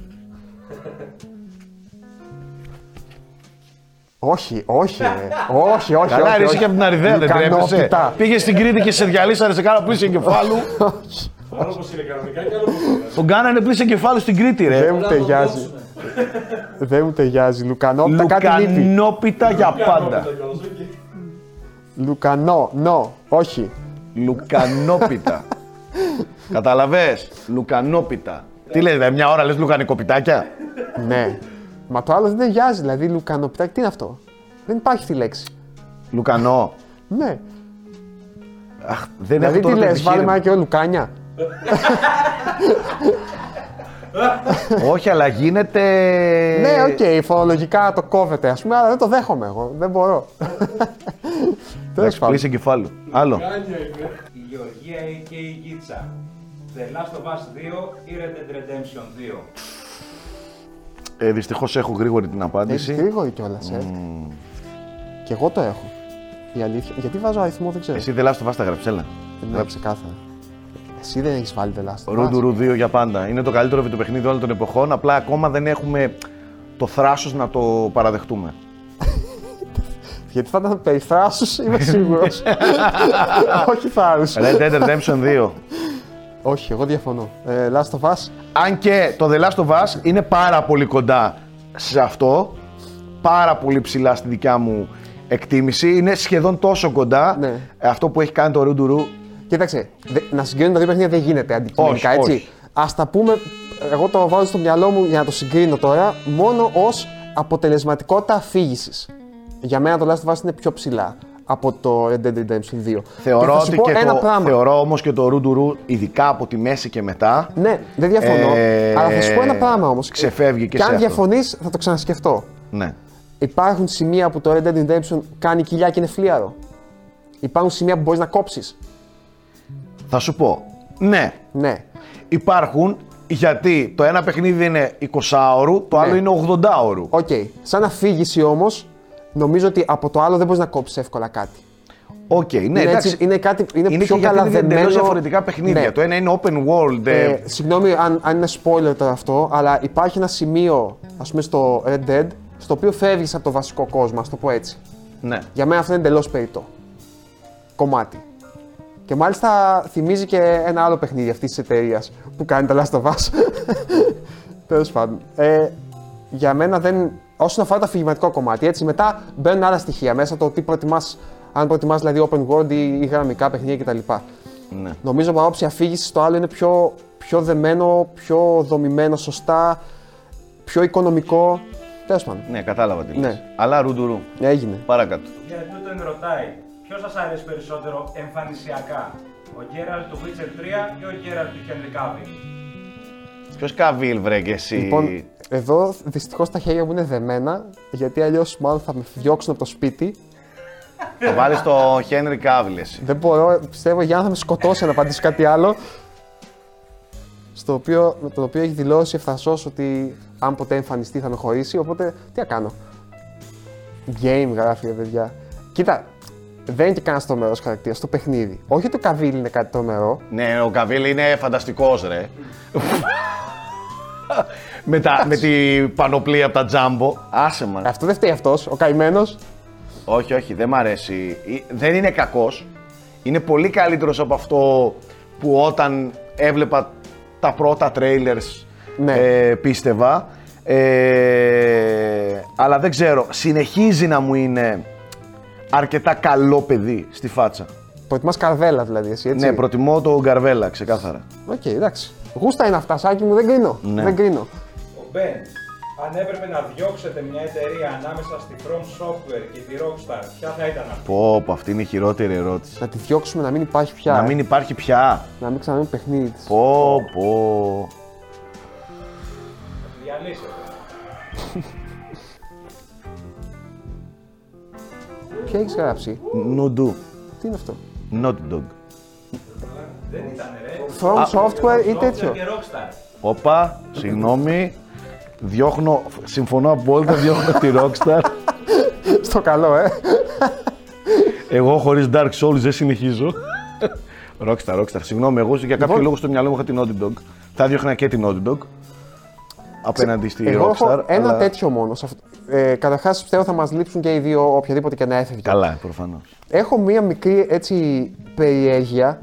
όχι, όχι, ρε. όχι, όχι. Καλά, όχι, ρε, όχι. είσαι και από την Αριδαία, δεν τρέπεσαι. Λουκανόπιτα. Πήγες στην Κρήτη και σε διαλύσανε σε κάνα πλήση εγκεφάλου. Άλλο πως είναι κανονικά και άλλο πως είναι. Τον κάνανε πλήση εγκεφάλου στην Κρήτη, Δεν ρε. μου ταιριάζει. Δεν μου ταιριάζει. Λουκανόπιτα κάτι λείπει. Λουκανόπιτα για πάντα. Λουκανόπιτα κιόλας, όχι. Λουκανό, νο, όχι. Λουκανόπιτα. Καταλαβες, Λουκανόπιτα. Τι λες, δηλαδή, μια ώρα λες λουκανικοπιτάκια; ναι. Μα το άλλο δεν ταιριάζει. Δηλαδή, λουκανόπιτα, τι είναι αυτό; Δεν υπάρχει τη λέξη. Λουκανό. Ναι. Αχ, δεν Δηλαδή, έχω τι τώρα το λες, βάλε επιχείρημα. μα και ο Λουκάνια. Όχι, αλλά γίνεται. Ναι, οκ, φορολογικά το κόβεται, ας πούμε, αλλά δεν το δέχομαι εγώ. Δεν μπορώ. Τέλος Εντάξει, πάντων. πλήση εγκεφάλου. Άλλο. Κάνια είναι. Η Γεωργία και η Γίτσα. The Last of Us 2 ή Red Dead Redemption 2. Ε, Δυστυχώς έχω γρήγορη την Έχεις απάντηση. γρήγορη κιόλας, ε. Και εγώ το έχω. Η αλήθεια. Γιατί βάζω αριθμό, δεν ξέρω. Εσύ δεν λάθο το βάστα γραψέλα. Ναι, ξεκάθαρα. Εσύ δεν έχεις βάλει The Last of Us. Ρούντουρου 2 για πάντα. Είναι το καλύτερο βιντεοπαιχνίδι όλων των εποχών. Απλά ακόμα δεν έχουμε το θράσος να το παραδεχτούμε. Γιατί θα ήταν περιφράσου, είμαι σίγουρος. Όχι θάρρου. Red Dead Redemption 2. Όχι, εγώ διαφωνώ. Ε, Last of Us, Αν και το The Last of Us είναι πάρα πολύ κοντά σε αυτό, πάρα πολύ ψηλά στη δικιά μου εκτίμηση, είναι σχεδόν τόσο κοντά Ναι. ε, αυτό που έχει κάνει το Ρούντουρου. Κοίταξε, δε- να συγκρίνουν τα δύο παιχνίδια δεν γίνεται αντικειμενικά, Όχι, έτσι. όχι. Α τα πούμε, εγώ το βάζω στο μυαλό μου για να το συγκρίνω τώρα, μόνο ως αποτελεσματικότητα αφήγησης. Για μένα το Last of Us είναι πιο ψηλά από το Red Dead Redemption 2. Θεωρώ, και θα σου ότι πω και ένα το, πράγμα. θεωρώ όμως και το Ρούντουρου, ειδικά από τη μέση και μετά, Ναι, δεν διαφωνώ. Ε, αλλά θα σου πω ένα πράγμα όμως. ξεφεύγει και Και σε αν αυτό. διαφωνείς, θα το ξανασκεφτώ. ναι. Υπάρχουν σημεία που το Red Dead Redemption κάνει κοιλιά και είναι φλίαρο. Υπάρχουν σημεία που μπορείς να κόψεις. Θα σου πω, ναι, Ναι. υπάρχουν γιατί το ένα παιχνίδι είναι 20 ώρου, το Ναι. άλλο είναι 80 ώρου. Οκ. Σαν αφήγηση όμως, νομίζω ότι από το άλλο δεν μπορείς να κόψεις εύκολα κάτι. Οκ, ναι, είναι, εντάξει. έτσι, είναι, κάτι, είναι, Είναι πιο και γιατί καλά είναι εντελώς δεμένο. διαφορετικά παιχνίδια. Ναι. Το ένα είναι open world. ε, Ε, συγγνώμη αν, αν είναι spoiler τώρα αυτό, αλλά υπάρχει ένα σημείο, ας πούμε στο Red Dead, στο οποίο φεύγεις από το βασικό κόσμο, ας το πω έτσι. ναι. Για μένα αυτό είναι εντελώς περιττό κομμάτι. Και μάλιστα θυμίζει και ένα άλλο παιχνίδι αυτής της εταιρείας που κάνει τα Last of Us. Τέλος πάντων. Ε, για μένα δεν. Όσον αφορά το αφηγηματικό κομμάτι, έτσι μετά μπαίνουν άλλα στοιχεία μέσα. Το τι προτιμάς, αν προτιμάς δηλαδή open world ή, ή γραμμικά παιχνίδια κτλ. ναι. Νομίζω από άποψη αφήγησης το άλλο είναι πιο, πιο δεμένο, πιο δομημένο σωστά, πιο οικονομικό. Τέλος πάντων. Ναι, κατάλαβα τι λες. Ναι. Αλλά ρουντουρού. Έγινε. Παρακάτω. Για τούτον ρωτάει, ποιος σας αρέσει περισσότερο εμφανισιακά, ο Γκέραλ του Witcher 3 ή ο Γκέραλ του Henry Cavill. Ποιος καβίλ βρε και εσύ; Λοιπόν, εδώ δυστυχώς τα χέρια μου είναι δεμένα, γιατί αλλιώς μάλλον θα με διώξουν από το σπίτι. Θα βάλεις το Henry Cavill εσύ. Δεν μπορώ, πιστεύω, για να θα με σκοτώσει να απαντήσει κάτι άλλο. Στο οποίο, με το οποίο έχει δηλώσει ευθαρσώ ότι αν ποτέ εμφανιστεί θα με χωρίσει. Οπότε τι να κάνω. Game γράφει ρε παιδιά. Κοίτα, δεν είναι και κανένας τρομερός χαρακτήρας στο παιχνίδι. Όχι ότι το καβίλ είναι κάτι τρομερό. Ναι, ο Καβίλ είναι φανταστικός, ρε. με, τα, με την πανοπλία από τα τζάμπο. Άσε μα. Αυτό δεν φταίει αυτός, ο καημένος. όχι, όχι, δεν μ' αρέσει. Ε, Δεν είναι κακός. Είναι πολύ καλύτερος από αυτό που όταν έβλεπα τα πρώτα trailers Ναι. ε, πίστευα. Ε, αλλά δεν ξέρω. Συνεχίζει να μου είναι αρκετά καλό παιδί στη φάτσα. Προτιμάς Καρβέλα δηλαδή, εσύ έτσι; Ναι, προτιμώ τον Καρβέλα, ξεκάθαρα. Οκ, εντάξει. Γούστα είναι αυτά, Σάκη μου, δεν κρίνω. Ναι. Δεν κρίνω. Ο Μπεν, αν έπρεπε να διώξετε μια εταιρεία ανάμεσα στη From Software και τη Rockstar, ποια θα ήταν αυτή; Πω, πω, αυτή είναι η χειρότερη ερώτηση. Να τη διώξουμε να μην υπάρχει πια. Να ε. μην υπάρχει πια. να μην ξαναμείνει παιχνίδι της. Πω, πω. Θα τη διαλύσετε. Ποια έχεις γράψει. Νουντού. Τι είναι αυτό; Not dog. Δεν ήταν ρε. From software ή Software τέτοιο; και Rockstar. Όπα, συγγνώμη. Διώχνω, συμφωνώ απόλυτα, διώχνω τη Rockstar. Στο καλό, ε. Εγώ χωρίς Dark Souls δεν συνεχίζω. Rockstar, Rockstar. Συγγνώμη, εγώ για κάποιο Λοιπόν. λόγο στο μυαλό μου είχα την Naughty Dog. Θα διώχνα και την Naughty Dog. Απέναντι στη Εγώ Rockstar. έχω ένα αλλά- τέτοιο μόνο. σε αυτό. Ε, Καταρχάς, πιστεύω θα μας λείψουν και οι δύο, οποιαδήποτε και να έφευγε. Καλά, προφανώς. Έχω μία μικρή έτσι περιέργεια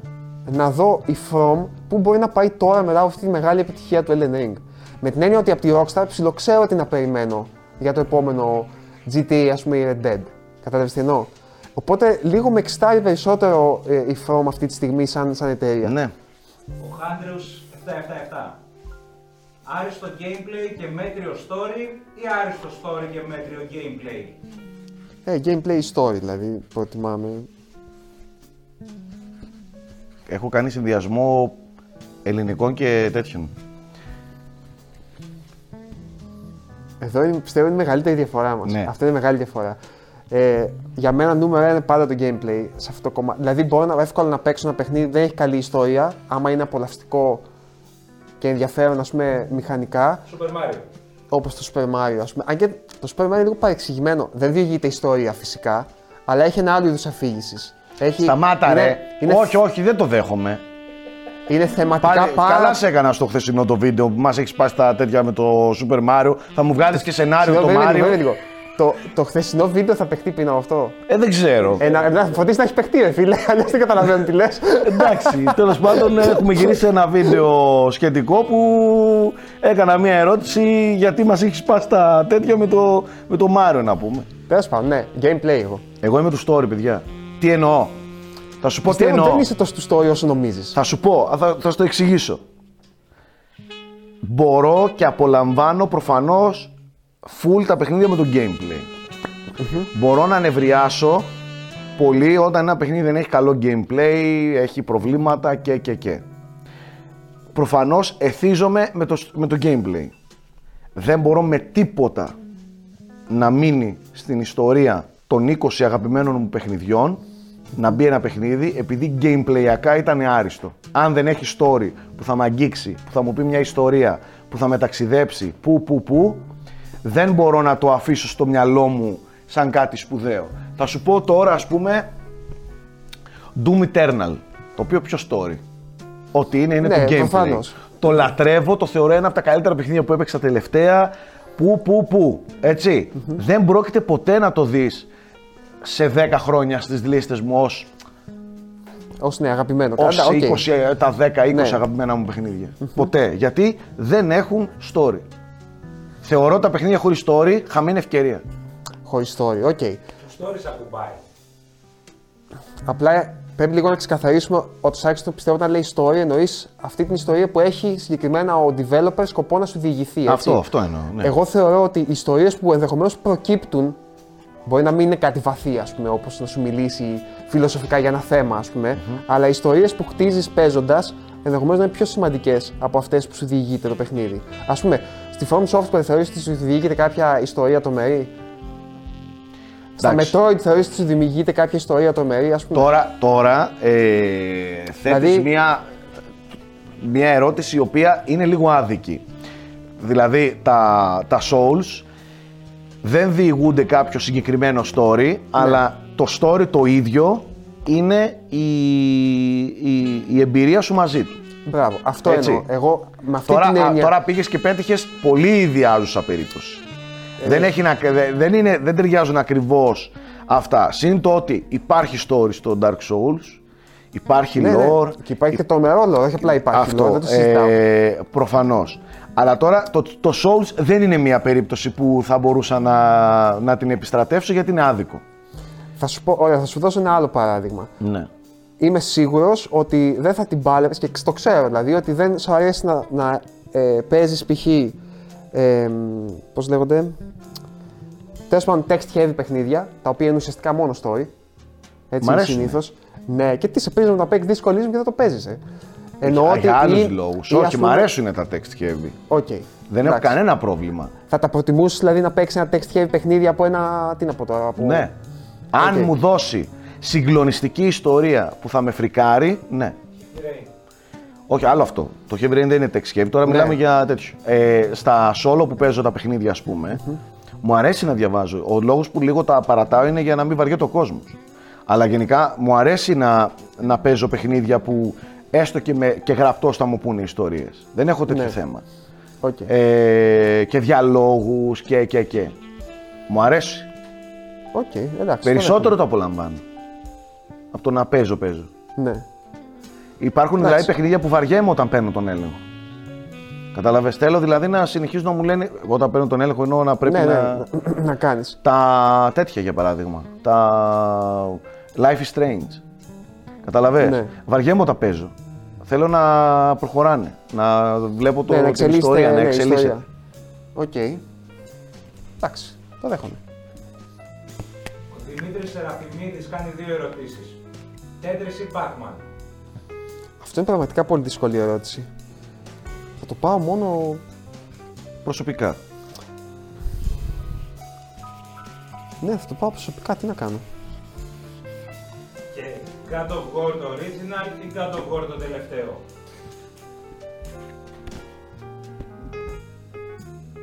να δω η From που μπορεί να πάει τώρα μετά από αυτή τη μεγάλη επιτυχία του Elden Ring. Με την έννοια ότι από τη Rockstar ψιλοξέρω τι να περιμένω για το επόμενο GTA, ας πούμε, ή Red Dead. Κατάλαβες τι εννοώ; Οπότε λίγο με εξτάρει περισσότερο ε, η From αυτή τη στιγμή σαν, σαν εταιρεία. Ναι. Ο Χάντρεους 777. Άριστο gameplay και μέτριο story ή άριστο story και μέτριο gameplay; Ε, gameplay story δηλαδή προτιμάμε. Έχω κάνει συνδυασμό ελληνικών και τέτοιων. Εδώ είναι, πιστεύω είναι η μεγαλύτερη διαφορά μας. Ναι. Αυτό είναι η μεγάλη διαφορά. Ε, για μένα νούμερο ένα είναι πάντα το gameplay σε αυτό το κομμάτι. Δηλαδή μπορώ να, εύκολα να παίξω ένα παιχνίδι, δεν έχει καλή ιστορία, άμα είναι απολαυστικό και ενδιαφέρον ας πούμε μηχανικά, Super Mario. όπως το Super Mario ας πούμε. Αν και το Super Mario είναι λίγο παρεξηγημένο, δεν διηγείται ιστορία φυσικά, αλλά έχει ένα άλλο είδους αφήγησης. Έχει, Σταμάτα, είναι, ρε. Είναι, όχι, όχι, δεν το δέχομαι. είναι θεματικά Πάλι, πάρα Καλά σε έκανα στο χθεσινό το βίντεο που μας έχεις σπάσει τα τέτοια με το Super Mario. Θα μου βγάλεις και σενάριο το Συγγνώμη, περίμενε, Mario. Περίμενε λίγο. Το, το χθεσινό βίντεο θα παιχτεί πριν από αυτό; Ε, δεν ξέρω. Ε, να, να φροντίσει να έχεις παιχτεί, ρε φίλε. Αλλιώς δεν καταλαβαίνω τι λες. Εντάξει, τέλος πάντων έχουμε γυρίσει ένα βίντεο σχετικό που έκανα μια ερώτηση γιατί μας έχεις σπάσει τα τέτοια με το, με το Mario να πούμε. Τέλος πάντων, ναι, gameplay εγώ. Εγώ είμαι του story, παιδιά. Τι εννοώ; Θα σου πω τι Πιστεύω εννοώ. δεν είσαι τόσο του story όσο νομίζεις. Θα σου πω, θα, θα σου το εξηγήσω. Μπορώ και απολαμβάνω προφανώς full τα παιχνίδια με το gameplay. Μπορώ να νευριάσω πολύ όταν ένα παιχνίδι δεν έχει καλό gameplay, έχει προβλήματα και και και. Προφανώς εθίζομαι με το, με το gameplay. Δεν μπορώ με τίποτα να μείνει στην ιστορία των 20 αγαπημένων μου παιχνιδιών να μπει ένα παιχνίδι επειδή gameplayακά ήταν άριστο. Αν δεν έχει story που θα με αγγίξει, που θα μου πει μια ιστορία, που θα με ταξιδέψει, που που που, δεν μπορώ να το αφήσω στο μυαλό μου σαν κάτι σπουδαίο. Θα σου πω τώρα ας πούμε Doom Eternal. Το οποίο ποιο story; Ό,τι είναι, είναι Ναι, το gameplay. προφανώς. Το λατρεύω, το θεωρώ ένα από τα καλύτερα παιχνίδια που έπαιξα τελευταία. Που, που, που. έτσι Δεν πρόκειται ποτέ να το δεις σε 10 χρόνια στις λίστες μου ως, Ω ναι, αγαπημένο. ως Κάντα, οκ. 20, ε, τα 10-20 Ναι. αγαπημένα μου παιχνίδια. Ποτέ. Γιατί δεν έχουν story. Θεωρώ τα παιχνίδια χωρίς story χαμένη ευκαιρία. Χωρίς story, οκ. Το story σε ακουμπάει. Απλά πρέπει λίγο να ξεκαθαρίσουμε ότι ο Σάξτον πιστεύω όταν λέει story εννοείς αυτή την ιστορία που έχει συγκεκριμένα ο developer σκοπό να σου διηγηθεί. Έτσι. Αυτό, αυτό εννοώ. Ναι. Εγώ θεωρώ ότι οι ιστορίες που ενδεχομένως προκύπτουν μπορεί να μην είναι κάτι βαθύ, ας πούμε, όπως να σου μιλήσει φιλοσοφικά για ένα θέμα, ας πούμε, αλλά οι ιστορίες που χτίζεις παίζοντας ενδεχομένως να είναι πιο σημαντικές από αυτές που σου διηγείται το παιχνίδι. Α πούμε, στη From Software θεωρείς ότι σου διηγείται κάποια ιστορία τρομερή. Στα Εντάξει. Metroid θεωρείς ότι σου δημιουργείται κάποια ιστορία τρομερή, ας πούμε; Τώρα, τώρα ε, θέτεις Δηλαδή- μια, μια ερώτηση η οποία είναι λίγο άδικη. Δηλαδή, τα, τα Souls δεν διηγούνται κάποιο συγκεκριμένο story, αλλά το story το ίδιο είναι η, η, η εμπειρία σου μαζί του. Μπράβο, αυτό Έτσι. εννοώ. Εγώ με αυτή Τώρα, την α, έννοια. τώρα πήγες και πέτυχες πολύ ιδιάζουσα περίπτωση. Ε, δεν, έχει να, δε- δεν, είναι, δεν ταιριάζουν ακριβώς αυτά. Συν το ότι υπάρχει story στο Dark Souls, υπάρχει ναι, ναι. lore, Και υπάρχει και το μερόλο, όχι απλά υπάρχει αυτό, lore, δεν το συζητάω. ε, προφανώς. Αλλά τώρα το, το Souls δεν είναι μια περίπτωση που θα μπορούσα να, να την επιστρατεύσω γιατί είναι άδικο. Θα σου, πω, ωραία, θα σου δώσω ένα άλλο παράδειγμα. Ναι. Είμαι σίγουρος ότι δεν θα την πάλευες και το ξέρω δηλαδή ότι δεν σου αρέσει να, να ε, παίζεις π.χ. Ε, Πώς λέγονται. Τέλος πάντων, text heavy παιχνίδια, τα οποία είναι ουσιαστικά μόνο story. Έτσι Μ' αρέσουν. συνήθως. Ναι, και τι σε παίζει να παίξεις δύσκολη και δεν το παίζεις. Ε. Εννοώ για ότι. για άλλους ή- λόγους. ή, ας Όχι, μου πούμε- αρέσουν τα text heavy. Οκ. Δεν έχω Εντάξει. κανένα πρόβλημα. Θα τα προτιμούσε δηλαδή να παίξεις ένα text heavy παιχνίδι από ένα. Τι να πω τώρα. Από... Ναι. Αν Οκ. μου δώσει συγκλονιστική ιστορία που θα με φρικάρει, ναι. Rain. Όχι, άλλο αυτό. Το Heavy Rain δεν είναι text heavy. Τώρα Ναι. μιλάμε για τέτοιο. Ε, στα solo που παίζω τα παιχνίδια, ας πούμε, μου αρέσει να διαβάζω. Ο λόγος που λίγο τα παρατάω είναι για να μην βαριέται ο κόσμος. Αλλά γενικά μου αρέσει να, να παίζω παιχνίδια που έστω και, με, και γραπτός θα μου πούνε ιστορίες. Δεν έχω τέτοιο Ναι. θέμα. Οκ. Ε, και διαλόγους και, και, και. Μου αρέσει. Οκ, εντάξει. το Περισσότερο το απολαμβάνω. Από το να παίζω, παίζω. δέχομαι. Ναι. Υπάρχουν Εντάξει. δηλαδή παιχνίδια που βαριέμαι όταν παίρνω τον έλεγχο. Κατάλαβες. Θέλω δηλαδή να συνεχίζουν να μου λένε. Εγώ όταν παίρνω τον έλεγχο εννοώ να πρέπει Ναι, να. ναι, να κάνεις. Τα τέτοια για παράδειγμα. Τα Life is Strange. Κατάλαβες. Ναι. Βαριέμαι όταν παίζω. Θέλω να προχωράνε. Να βλέπω το, Ναι, να την εξελίσσεται, ιστορία, να ναι, εξελίσσεται. ιστορία. Οκ. Εντάξει, το δέχομαι. Ο Δημήτρης Σεραφιμίδης κάνει δύο ερωτήσεις. Tetris ή Pac-Man. Αυτό είναι πραγματικά πολύ δύσκολη ερώτηση. Θα το πάω μόνο. Προσωπικά. Ναι, θα το πάω προσωπικά. Τι να κάνω. Και God of War το original ή God of War το τελευταίο;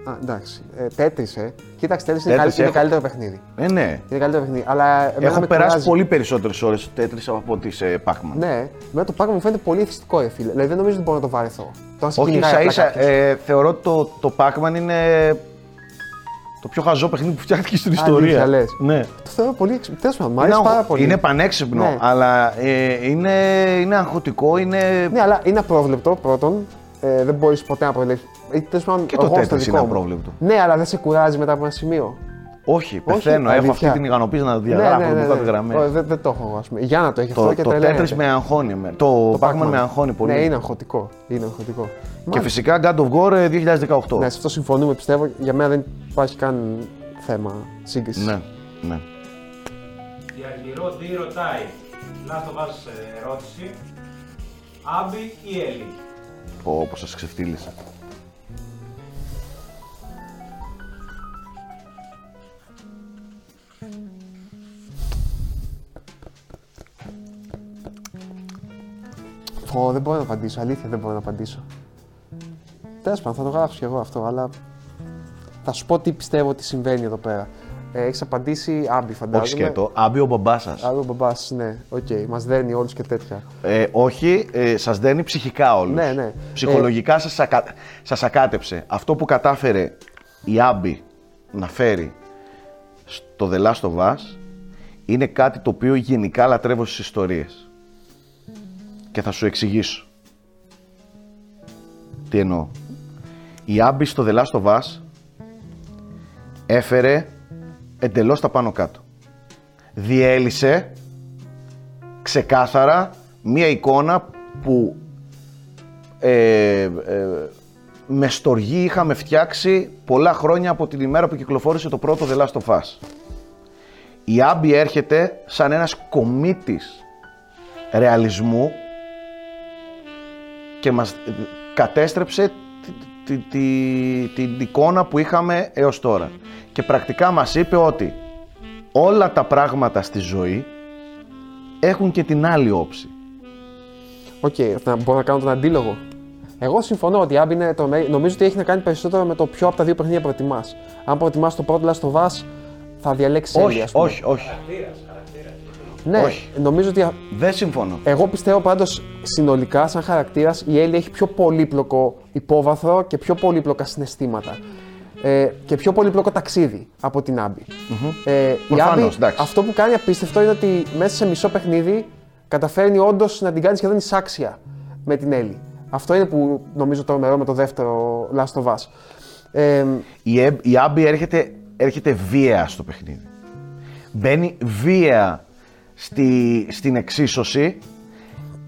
Α, εντάξει. Ε, Τέτρις, ε. Κοίταξε, Τέτρις είναι, Tetris καλύ- είναι έχω- καλύτερο παιχνίδι. Ε, ναι. Είναι καλύτερο παιχνίδι. Αλλά εμένα Έχω με περάσει κουράζει. πολύ περισσότερες ώρες στο Tetris από ότι σε Pac-Man. Ναι, με το Pac-Man μου φαίνεται πολύ εθιστικό, ρε φίλε. Δηλαδή δεν νομίζω ότι μπορώ να το βαρεθώ. Το αν σε Όχι, κυνηγάει ίσα απλά ίσα κάποιος. ε, θεωρώ ότι το, το Pac-Man είναι το πιο χαζό παιχνίδι που φτιάχτηκε στην Αλήθεια, ιστορία. λες. Ναι. Το θεωρώ πολύ έξυπνο. Τέλος πάντων, μου Είναι, αρέσει πάρα αγχο- πολύ. είναι πανέξυπνο, Ναι. αλλά ε, είναι, είναι αγχωτικό, είναι... Ναι, αλλά είναι απρόβλεπτο πρώτον. Ε, δεν μπορείς ποτέ να προβλέψει. Τέλος πάντων, Και το εγώ στο Tetris δικό είναι μου. απρόβλεπτο. Ναι, αλλά δεν σε κουράζει μετά από ένα σημείο. Όχι, πεθαίνω, έχω αλήθεια. αυτή την ικανοποίηση να διαγράφω ναι, ναι, γραμμές. Ω, δεν, δεν το έχω εγώ, ας πούμε. Για να το έχει αυτό Το, και το τρελαίνεται. Tetris με αγχώνει, με. το, Το Pac-Man με αγχώνει πολύ. Ναι, είναι αγχωτικό. Είναι αγχωτικό. Και Μάλιστα. φυσικά God of War ε, 2018. Ναι, σε αυτό συμφωνούμε, πιστεύω. Για μένα δεν υπάρχει καν θέμα σύγκρισης. ναι, ναι. Η Αργυρό τι ρωτάει; Να το βάζεις ε, ερώτηση. Άμπι ή Έλλη; Πω, όπως σας ξεφτύλισα. Πω, δεν μπορώ να απαντήσω. Αλήθεια δεν μπορώ να απαντήσω. Τέλος πάντων, θα το γράψω κι εγώ αυτό, αλλά θα σου πω τι πιστεύω ότι συμβαίνει εδώ πέρα. Ε, Έχεις απαντήσει Άμπι, φαντάζομαι. Όχι σκέτο. Άμπι ο μπαμπάς σας. Άμπι ο μπαμπάς, ναι. Οκ, μας δένει όλους και τέτοια. Ε, όχι, ε, σας δένει ψυχικά όλους. Ναι, ναι. Ψυχολογικά σας, ακα... σας ακάτεψε. Αυτό που κατάφερε η Άμπι να φέρει στο The Last of Us είναι κάτι το οποίο γενικά λατρεύω στις ιστορίες. Και θα σου εξηγήσω. Τι εννοώ. Η Άμπι στο The Last of Us έφερε εντελώς τα πάνω κάτω. Διέλυσε ξεκάθαρα μία εικόνα που ε, ε, με στοργή είχαμε φτιάξει πολλά χρόνια από την ημέρα που κυκλοφόρησε το πρώτο The Last of Us. Η Άμπι έρχεται σαν ένας κομίτης ρεαλισμού και μας κατέστρεψε τη, τη, τη- την εικόνα που είχαμε έως τώρα. Και πρακτικά μας είπε ότι όλα τα πράγματα στη ζωή έχουν και την άλλη όψη. Οκ, θα μπορώ να κάνω τον αντίλογο. Εγώ συμφωνώ ότι η Άμπι είναι το μέ- νομίζω ότι έχει να κάνει περισσότερο με το ποιο από τα δύο παιχνίδια προτιμάς. Αν προτιμάς το πρώτο Last of Us, θα διαλέξεις όχι, Ellie, ας πούμε. όχι, όχι. Ναι, όχι. νομίζω ότι. Δεν συμφωνώ. Εγώ πιστεύω πάντως συνολικά, σαν χαρακτήρας, η Ellie έχει πιο πολύπλοκο υπόβαθρο και πιο πολύπλοκα συναισθήματα. Ε, και πιο πολύπλοκο ταξίδι από την Άμπι. Ε, η Προφανώς, Άμπι, εντάξει. αυτό που κάνει απίστευτο είναι ότι μέσα σε μισό παιχνίδι καταφέρνει όντως να την κάνει σχεδόν εισάξια με την Ellie. Αυτό είναι που νομίζω τρομερό με το δεύτερο Last of Us. Ε, Η, Εμ- η Άμπι έρχεται, έρχεται βία στο παιχνίδι. Μπαίνει βία στη, στην εξίσωση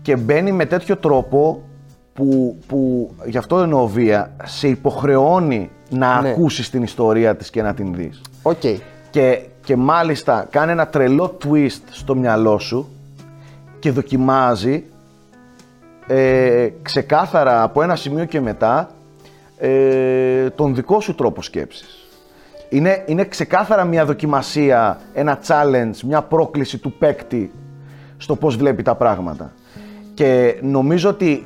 και μπαίνει με τέτοιο τρόπο που, που γι' αυτό εννοώ βία, σε υποχρεώνει να Ναι. ακούσεις την ιστορία της και να την δεις. Οκ. Και, και μάλιστα κάνει ένα τρελό twist στο μυαλό σου και δοκιμάζει ε, ξεκάθαρα από ένα σημείο και μετά ε, τον δικό σου τρόπο σκέψης. Είναι, είναι ξεκάθαρα μια δοκιμασία, ένα challenge, μια πρόκληση του παίκτη στο πώς βλέπει τα πράγματα. Και νομίζω ότι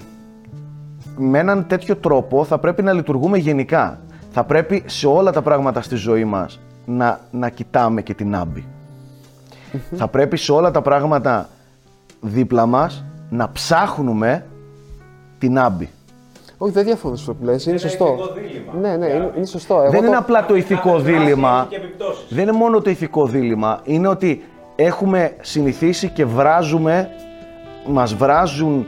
με έναν τέτοιο τρόπο θα πρέπει να λειτουργούμε γενικά. Θα πρέπει σε όλα τα πράγματα στη ζωή μας να, να κοιτάμε και την άμπη. Θα πρέπει σε όλα τα πράγματα δίπλα μας να ψάχνουμε την άμπη. Όχι, δεν διαφωνώ σε αυτό που λες, είναι σωστό. ηθικό δίλημμα. Ναι, ναι, είναι, είναι σωστό. Εγώ Δεν το- είναι απλά το ηθικό Κάθε δράση δίλημα. έχει και επιπτώσεις. Δεν είναι μόνο το ηθικό δίλημα. Είναι ότι έχουμε συνηθίσει και βράζουμε, μας βράζουν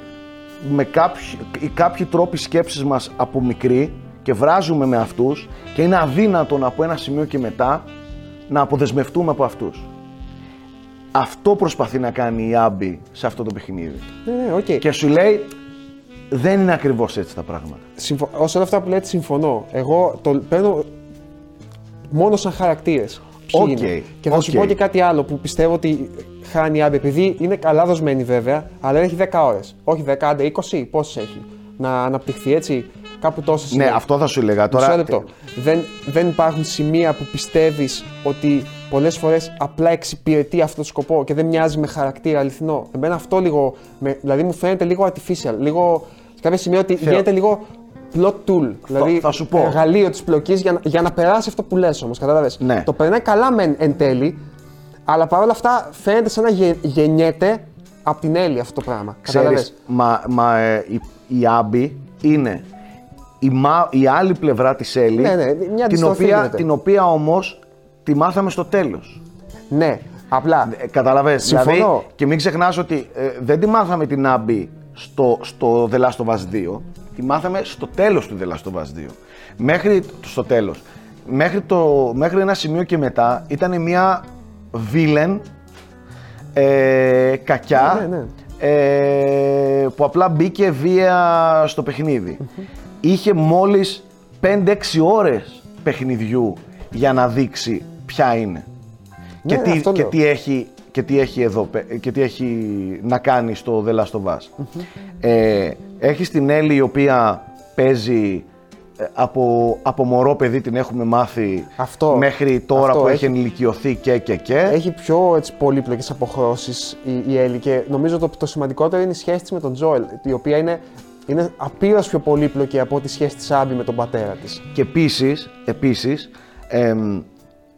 με κάποιοι, οι κάποιοι τρόποι σκέψης μας από μικροί και βράζουμε με αυτούς και είναι αδύνατον από ένα σημείο και μετά να αποδεσμευτούμε από αυτούς. Αυτό προσπαθεί να κάνει η Άμπι σε αυτό το παιχνίδι. Ναι, ναι, οκ. Και σου λέει δεν είναι ακριβώς έτσι τα πράγματα. Συμφω... Όσον αυτά που λέτε, συμφωνώ. Εγώ το παίρνω μόνο σαν χαρακτήρες. Οκ, Και θα σου οκ. πω και κάτι άλλο που πιστεύω ότι χάνει η Άμπι. Επειδή είναι καλά δοσμένη βέβαια, αλλά έχει 10 ώρες. Όχι 10, άντε 20, πόσες έχει. Να αναπτυχθεί έτσι, κάπου τόσες Ναι, αυτό θα σου έλεγα τώρα. Μισό λεπτό. Δεν, δεν υπάρχουν σημεία που πιστεύεις ότι πολλές φορές απλά εξυπηρετεί αυτό το σκοπό και δεν μοιάζει με χαρακτήρα αληθινό. Εμένα αυτό λίγο. Με, δηλαδή μου φαίνεται λίγο artificial. Λίγο, σε κάποια σημεία ότι Θεω- γίνεται λίγο plot tool. δηλαδή θα σου πω. εργαλείο της πλοκής για, να- για να περάσει αυτό που λες όμως. Κατάλαβες. Ναι. Το περνάει καλά μεν εν τέλει, αλλά παρόλα αυτά φαίνεται σαν να γε- γεννιέται από την Έλλη αυτό το πράγμα. Κατάλαβες. Ξέρεις, μα, μα ε, η, η Άμπη είναι η, μα, η άλλη πλευρά της Έλλης, Ναι, ναι, μια την, αντιστροφή οποία, γίνεται. την οποία όμως τη μάθαμε στο τέλος. Ναι, απλά. Ε, καταλαβες, Συμφωνώ. δηλαδή, και μην ξεχνάς ότι ε, δεν τη μάθαμε την Άμπη στο, στο The Last of Us 2, τη μάθαμε στο τέλος του The Last of Us 2. Μέχρι το- στο τέλος. Μέχρι, το, μέχρι ένα σημείο και μετά ήταν μια villain ε, κακιά Ναι, ναι. ε, που απλά μπήκε βία στο παιχνιδι Είχε μόλις 5-6 ώρες παιχνιδιού για να δείξει ποια είναι. Ναι, και, τι, αυτό και, λέω. τι έχει, και τι έχει εδώ πε- και τι έχει να κάνει στο The Last of Us. Ε, έχεις την Έλλη η οποία παίζει ε, από, από μωρό παιδί την έχουμε μάθει Αυτό, μέχρι τώρα αυτό που έχει- έχει ενηλικιωθεί και και και. Έχει πιο έτσι, πολύπλοκες αποχρώσεις η, η Έλλη και νομίζω το, το σημαντικότερο είναι η σχέση της με τον Τζόελ, η οποία είναι, είναι απείρως πιο πολύπλοκη από τη σχέση της Άμπη με τον πατέρα της. Και επίσης, επίσης εμ,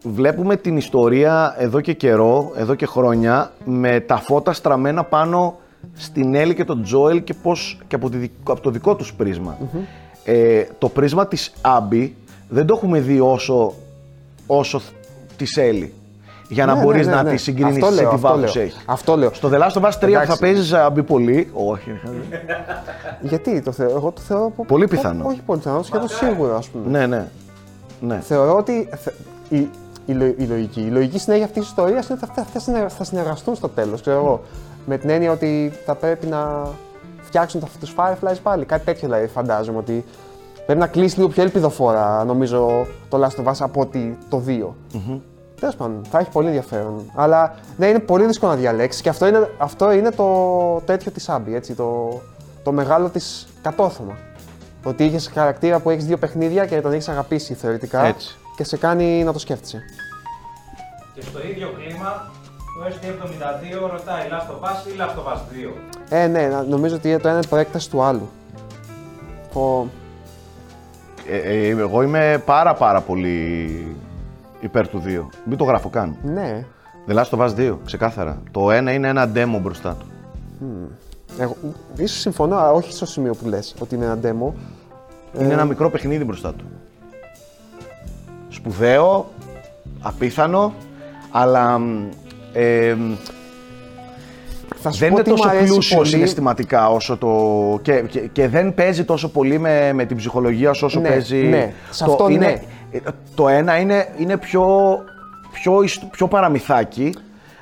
βλέπουμε την ιστορία εδώ και καιρό, εδώ και χρόνια, με τα φώτα στραμμένα πάνω στην Έλλη και τον Τζόελ και, πώς, και από, τη δικ- από το δικό τους πρισμα Ε, το πρίσμα της Άμπη δεν το έχουμε δει όσο, όσο θ- της Έλλη. Για να Ναι, μπορείς ναι, ναι, να ναι. τη συγκρίνεις Αυτό σε λέω, τι αυτό βάθος λέω. έχεις. Αυτό λέω. Στο The Last of Us 3 θα Εντάξει. παίζεις Άμπη πολύ. Όχι. Γιατί το θεωρώ, εγώ το θεωρώ. πο- Πολύ πο- πιθανό. Όχι πολύ πιθανό, σχεδόν σίγουρο, ας πούμε. ναι, ναι. ναι. Θεωρώ ότι θε- η, η, λο- η λογική, η λογική συνέχεια αυτής της ιστορίας είναι ότι θα, θα, συνε- θα συνεργαστούν στο τέλος. Ξέρω εγώ. Με την έννοια ότι θα πρέπει να φτιάξουν τους Fireflies πάλι. Κάτι τέτοιο δηλαδή φαντάζομαι ότι πρέπει να κλείσει λίγο πιο ελπιδοφόρα νομίζω το Last of Us από ότι το 2. mm Τέλος πάντων, θα έχει πολύ ενδιαφέρον. Αλλά ναι, είναι πολύ δύσκολο να διαλέξεις και αυτό είναι, αυτό είναι το τέτοιο της Άμπη, έτσι, το, το μεγάλο της κατόρθωμα. Ότι είχες χαρακτήρα που έχεις δύο παιχνίδια και τον έχεις αγαπήσει θεωρητικά Έτσι. και σε κάνει να το σκέφτεσαι. Και στο ίδιο κλίμα, το ST72 ρωτάει Last of Us ή Last of Us 2. Ε, ναι, να- νομίζω ότι το ένα είναι προέκταση του άλλου. Το... Ε, ε, εγώ είμαι πάρα πάρα πολύ υπέρ του 2. Μην το γράφω καν. Ναι. The Last of Us 2, ξεκάθαρα. Το ένα είναι ένα demo μπροστά του. Εγώ, ίσως συμφωνώ, αλλά όχι στο σημείο που λες ότι είναι ένα demo. Είναι ένα μικρό παιχνίδι μπροστά του. Σπουδαίο, απίθανο, αλλά μ, ε, μ, Θα σου δεν πω είναι τι μου τόσο αρέσει πλούσιος πολύ. συναισθηματικά όσο το. Και, και, και δεν παίζει τόσο πολύ με, με την ψυχολογία σου όσο Ναι, παίζει. ναι. Σε το, αυτό είναι, ναι. ε, Το ένα είναι, είναι πιο, πιο, ιστ- πιο παραμυθάκι,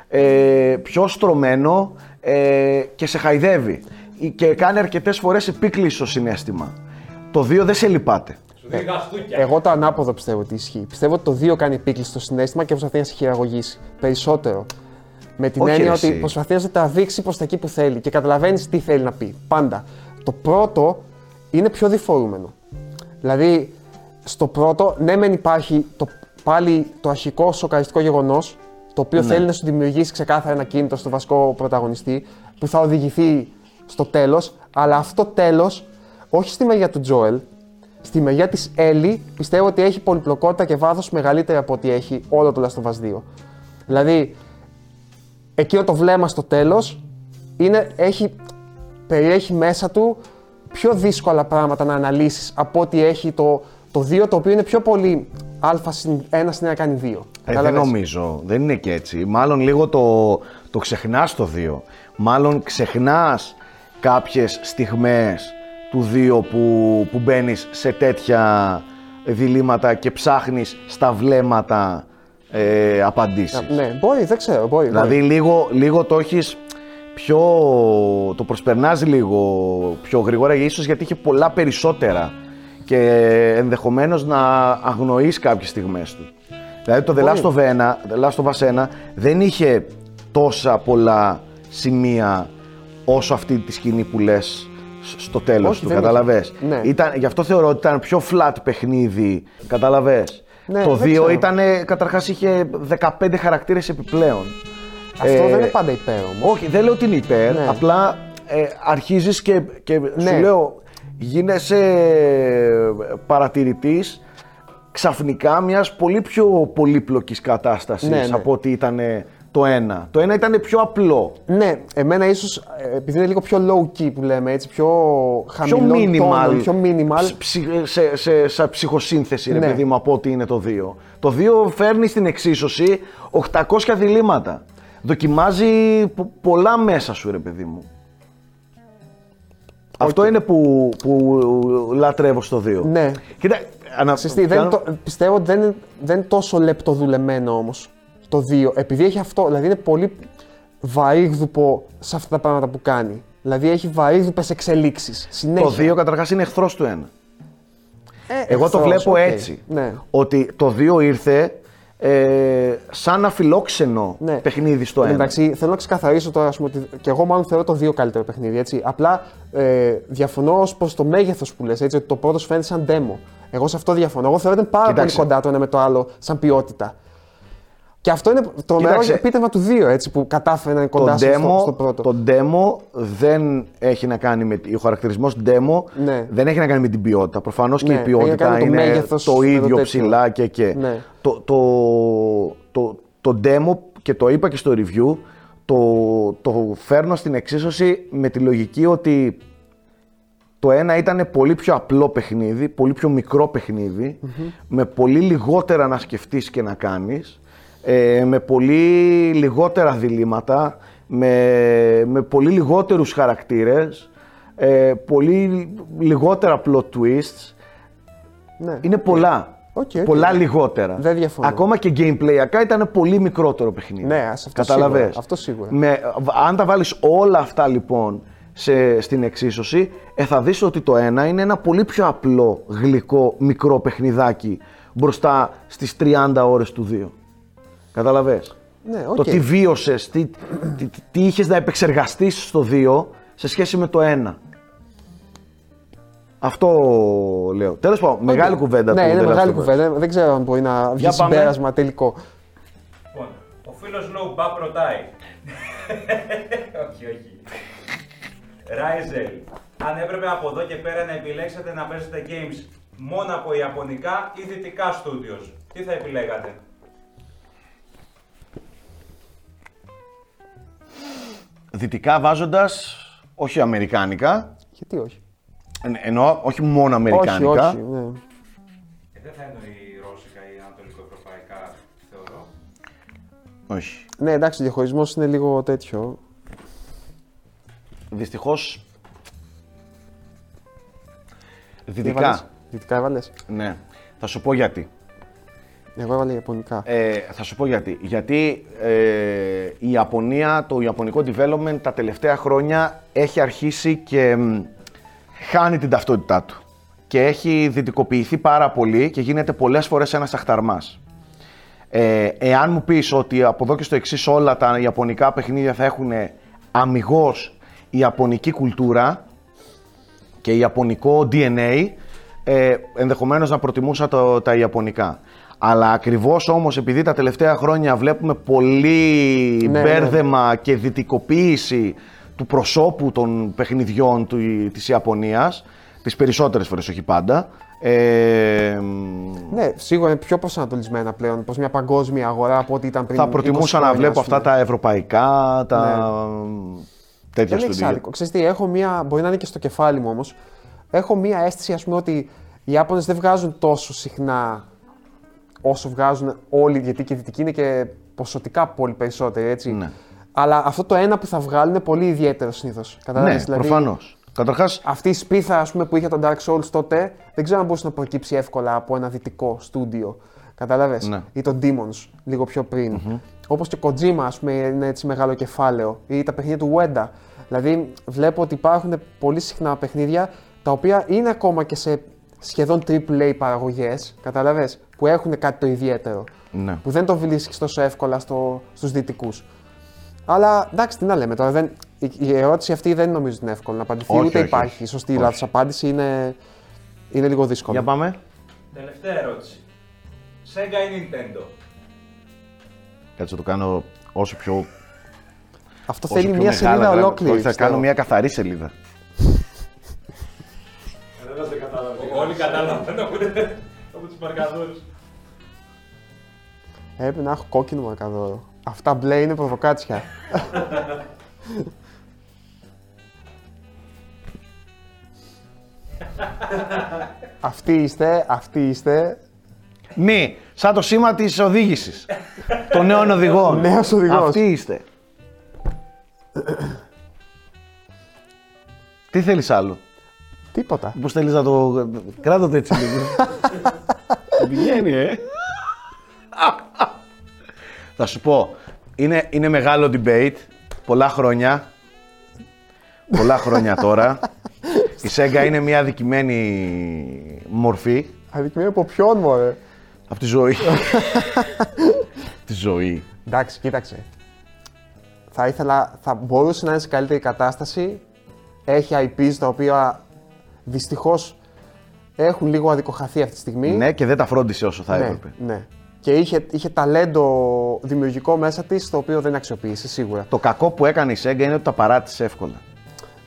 ε, πιο στρωμένο ε, και σε χαϊδεύει. Ε, Και κάνει αρκετές φορές επίκληση στο συνέστημα. Το δύο δεν σε λυπάται. Σου δίνει γαστούκια. Εγώ το ανάποδο πιστεύω ότι ισχύει. Πιστεύω ότι το 2 κάνει επίκληση στο συνέστημα και προσπαθεί να σε χειραγωγήσει περισσότερο. Με την Όχι, έννοια ρε, ότι εσύ. προσπαθεί να σε τραβήξει προς τα εκεί που θέλει και καταλαβαίνεις τι θέλει να πει. Πάντα. Το πρώτο είναι πιο διφορούμενο. Δηλαδή, στο πρώτο, ναι, μεν υπάρχει το, πάλι το αρχικό σοκαριστικό γεγονός, το οποίο Ναι. θέλει να σου δημιουργήσει ξεκάθαρα ένα κίνητο στο βασικό πρωταγωνιστή, που θα οδηγηθεί στο τέλος, αλλά αυτό τέλος, όχι στη μεριά του Τζόελ, στη μεριά της Έλλη, πιστεύω ότι έχει πολυπλοκότητα και βάθος μεγαλύτερη από ό,τι έχει όλο το Last of Us 2. Δηλαδή, εκείνο το βλέμμα στο τέλος είναι, έχει, περιέχει μέσα του πιο δύσκολα πράγματα να αναλύσεις από ό,τι έχει το, το 2, το οποίο είναι πιο πολύ α συν 1 συν 1 κάνει 2. Ε, δεν Κατάλαβες; νομίζω. Δεν είναι και έτσι. Μάλλον λίγο το, το ξεχνάς το 2. Μάλλον ξεχνάς κάποιες στιγμές του 2 που, που μπαίνεις σε τέτοια διλήμματα και ψάχνεις στα βλέμματα ε, απαντήσεις. Ναι, μπορεί, δεν ξέρω, μπορεί. Δηλαδή μπορεί. λίγο, λίγο το έχεις πιο... το προσπερνάς λίγο πιο γρήγορα ίσως γιατί είχε πολλά περισσότερα και ενδεχομένως να αγνοείς κάποιες στιγμές του. Δηλαδή το The Μπορεί. Last of, 1, The Last of Us 1 δεν είχε τόσα πολλά σημεία όσο αυτή τη σκηνή που λες σ- στο τέλος Όχι, του, δεν καταλαβες. είχε. Ναι. Ήταν, γι' αυτό θεωρώ ότι ήταν πιο flat παιχνίδι, καταλαβες. Ναι, το δεν 2 ξέρω. ήταν, καταρχάς είχε 15 χαρακτήρες επιπλέον. Αυτό Ε, δεν είναι πάντα υπέρ όμως. Όχι, δεν λέω ότι είναι υπέρ, Ναι. απλά ε, αρχίζεις και, και Ναι. σου λέω γίνεσαι παρατηρητής ξαφνικά μιας πολύ πιο πολύπλοκης κατάστασης Ναι, ναι. από ότι ήταν το ένα. Το ένα ήταν πιο απλό. Ναι, εμένα ίσως, ε, επειδή είναι λίγο πιο low key που λέμε, έτσι, πιο Πιο χαμηλό minimal, τόνο, πιο minimal. ψ- ψι- σε, σε, σε ψυχοσύνθεση, ρε Ναι. παιδί μου, από ότι είναι το 2. Το 2 φέρνει στην εξίσωση 800 διλήμματα. Δοκιμάζει πο- πολλά μέσα σου, ρε παιδί μου. Αυτό είναι που, που λατρεύω στο 2. Ναι. Κοίτα, ανα... Ξέρεις τι, δεν κάνω- το, πιστεύω ότι δεν, είναι- δεν είναι τόσο λεπτοδουλεμένο όμως το 2. Επειδή έχει αυτό, δηλαδή είναι πολύ βαρύγδουπο σε αυτά τα πράγματα που κάνει. Δηλαδή έχει βαρύγδουπες εξελίξεις. Συνέχεια. το 2 καταρχάς είναι εχθρός του 1. Ε, Εγώ το εχθρός, βλέπω οκ. έτσι. Ναι. Ότι το 2 ήρθε ε, σαν αφιλόξενο Ναι. παιχνίδι στο 1. Εντάξει, θέλω να ξεκαθαρίσω τώρα ας πούμε, ότι και εγώ μάλλον θεωρώ το 2 καλύτερο παιχνίδι. Έτσι. Απλά ε, διαφωνώ ως προς το μέγεθος που λες. Ότι το πρώτος σου φαίνεται σαν demo. Εγώ σε αυτό διαφωνώ. Εγώ θεωρώ ότι είναι πάρα Κοίταξε. πολύ κοντά το ένα με το άλλο σαν ποιότητα. Και αυτό είναι το μεγάλο Κοίταξε. επίτευγμα του 2, έτσι, που κατάφερε να είναι Το κοντά στο, demo, στο πρώτο. το demo δεν έχει να κάνει με. Ο χαρακτηρισμός demo Ναι. δεν έχει να κάνει με την ποιότητα. Προφανώς και Ναι, η έχει να ποιότητα κάνει με το είναι μέγεθος, το με το ίδιο τέτοιο. ψηλά και και. Ναι. Το, το, το, το demo και το είπα και στο review, το, το φέρνω στην εξίσωση με τη λογική ότι το ένα ήταν πολύ πιο απλό παιχνίδι, πολύ πιο μικρό παιχνίδι, με πολύ λιγότερα να σκεφτείς και να κάνεις, ε, με πολύ λιγότερα διλήμματα, με, με πολύ λιγότερους χαρακτήρες, ε, πολύ λιγότερα plot twists. Ναι. Είναι πολλά. Ok, ok. πολλά λιγότερα. Δεν διαφωνώ. Ακόμα και gameplay ακά ήταν πολύ μικρότερο παιχνίδι. Ναι, ας αυτό Καταλαβες; σίγουρα, αυτό σίγουρα. Με, αν τα βάλεις όλα αυτά λοιπόν σε, στην εξίσωση, ε, θα δεις ότι το ένα είναι ένα πολύ πιο απλό, γλυκό, μικρό παιχνιδάκι μπροστά στις 30 ώρες του 2. Καταλαβες; Ναι, Το οκ. τι βίωσες, τι, τι, τι, τι είχες να επεξεργαστείς στο 2 σε σχέση με το 1. Αυτό λέω. Τέλος πάντων, μεγάλη κουβέντα Ναι, του είναι The Last μεγάλη of Us. κουβέντα. Δεν ξέρω αν μπορεί να βγει Για πάμε. συμπέρασμα τελικό. Λοιπόν, ο φίλος Low Bap ρωτάει. όχι, όχι. Ράιζελ, αν έπρεπε από εδώ και πέρα να επιλέξετε να παίζετε games μόνο από ιαπωνικά ή δυτικά studios, τι θα επιλέγατε; Δυτικά βάζοντας, όχι αμερικάνικα, Γιατί όχι; εν- εννοώ όχι μόνο Όχι, αμερικάνικα. όχι. Ναι. Ε, δεν θα εννοεί ρώσικα ή ανατολικοευρωπαϊκά, θεωρώ. όχι. ναι, εντάξει, ο διαχωρισμός είναι λίγο τέτοιο. Δυστυχώς, Τι δυτικά, έβαλες; Δυτικά έβαλες; ναι. Θα σου πω γιατί. Εγώ έβαλα Ιαπωνικά. Ε, θα σου πω γιατί. Γιατί ε, η Ιαπωνία, το ιαπωνικό development τα τελευταία χρόνια έχει αρχίσει και μ, χάνει την ταυτότητά του. Και έχει δυτικοποιηθεί πάρα πολύ και γίνεται πολλές φορές ένας αχταρμάς. Ε, εάν μου πεις ότι από εδώ και στο εξής όλα τα ιαπωνικά παιχνίδια θα έχουν αμυγός ιαπωνική κουλτούρα και ιαπωνικό DNA, ε, ενδεχομένως να προτιμούσα το, τα ιαπωνικά. Αλλά ακριβώς όμως επειδή τα τελευταία χρόνια βλέπουμε πολύ Ναι, μπέρδεμα και δυτικοποίηση του προσώπου των παιχνιδιών του, της Ιαπωνίας, τις περισσότερες φορές, όχι πάντα, ε, Ναι, σίγουρα είναι πιο προσανατολισμένα πλέον προς μια παγκόσμια αγορά από ό,τι ήταν πριν. θα 20 προτιμούσα να χρόνια, βλέπω ας πούμε. αυτά τα ευρωπαϊκά, τα τέτοια Δεν έχει στούντιο. άδικο. Ξέρεις τι, έχω μία, μπορεί να είναι και στο κεφάλι μου όμως, έχω μία αίσθηση ας πούμε ότι οι Ιάπωνες δεν βγάζουν τόσο συχνά όσο βγάζουν όλοι, γιατί και οι δυτικοί είναι και ποσοτικά πολύ περισσότεροι, έτσι. Ναι. Αλλά αυτό το ένα που θα βγάλουν είναι πολύ ιδιαίτερο συνήθως. Ναι, προφανώς. Καταρχάς, Αυτή η σπίθα ας πούμε, που είχε τον Dark Souls τότε, δεν ξέρω αν μπορούσε να προκύψει εύκολα από ένα δυτικό στούντιο. Κατάλαβες; Ναι. Ή τον Demons λίγο πιο πριν. Όπως και Kojima, ας πούμε, είναι έτσι μεγάλο κεφάλαιο. Ή τα παιχνίδια του Wenda. Δηλαδή, βλέπω ότι υπάρχουν πολύ συχνά παιχνίδια τα οποία είναι ακόμα και σε σχεδόν AAA παραγωγές. Κατάλαβες. Που έχουν κάτι το ιδιαίτερο. ναι. Που δεν το βρίσκεις τόσο εύκολα στο, στους δυτικούς. Αλλά εντάξει, τι να λέμε τώρα. Δεν, η, η ερώτηση αυτή δεν νομίζω ότι είναι εύκολο να απαντηθεί. Όχι, ούτε όχι, υπάρχει όχι. σωστή Όχι. λάθος απάντηση. Είναι, είναι λίγο δύσκολο. Για πάμε. Τελευταία ερώτηση. Sega ή Nintendo; Κάτσε να το κάνω όσο πιο. Αυτό όσο θέλει πιο μια μεγάλα σελίδα γράμματα. ολόκληρη. Όχι, θα πιστεύω. κάνω μια καθαρή σελίδα. Κανένας δεν κατάλαβε. Όλοι καταλαβαίνουν από, από τους μαρκαδόρους. Έπρεπε να έχω κόκκινο μαρκαδόρο. Αυτά μπλε είναι προβοκάτσια. αυτοί είστε, αυτοί είστε. Μη, σαν το σήμα της οδήγησης. των νέων οδηγών. Νέος οδηγός. Αυτοί είστε. Τι θέλεις άλλο; Τίποτα. Πώς θέλεις να το... Κράτα το έτσι λίγο. Δεν Πηγαίνει, ε. Θα σου πω, είναι, είναι μεγάλο debate, πολλά χρόνια. Πολλά χρόνια τώρα. Η Sega είναι μια αδικημένη μορφή Αδικημένο από ποιον, μωρέ; από τη ζωή. τη ζωή. Εντάξει, κοίταξε. Θα ήθελα, θα μπορούσε να είναι σε καλύτερη κατάσταση. Έχει IPs τα οποία δυστυχώς έχουν λίγο αδικοχαθεί αυτή τη στιγμή. Ναι, και δεν τα φρόντισε όσο θα ναι, έπρεπε. ναι. Και είχε, είχε ταλέντο δημιουργικό μέσα της, το οποίο δεν αξιοποίησε σίγουρα. Το κακό που έκανε η Sega είναι ότι τα παράτησε εύκολα.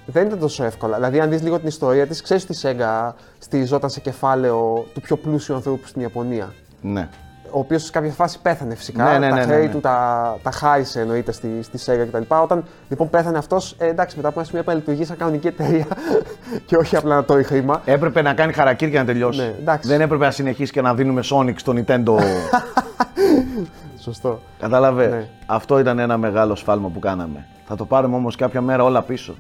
Δεν ήταν τόσο εύκολα. Δηλαδή, αν δεις λίγο την ιστορία της, ξέρεις ότι η Sega στηριζόταν σε κεφάλαιο του πιο πλούσιου ανθρώπου στην Ιαπωνία. Ναι. Ο οποίος σε κάποια φάση πέθανε φυσικά. Ναι, ναι, τα ναι, ναι, χρέη ναι. του τα, τα χάρισε εννοείται στη, στη Sega κτλ. Όταν λοιπόν πέθανε αυτός, ε, εντάξει, μετά από ένα σημείο έπρεπε να λειτουργεί σαν κανονική εταιρεία και όχι απλά να τρώει χρήμα. Έπρεπε να κάνει χαρακτήρ και να τελειώσει. Ναι, εντάξει. Δεν έπρεπε να συνεχίσει και να δίνουμε Sonic στο Nintendo. Σωστό. Κατάλαβε. Ναι. Αυτό ήταν ένα μεγάλο σφάλμα που κάναμε. Θα το πάρουμε όμως κάποια μέρα όλα πίσω.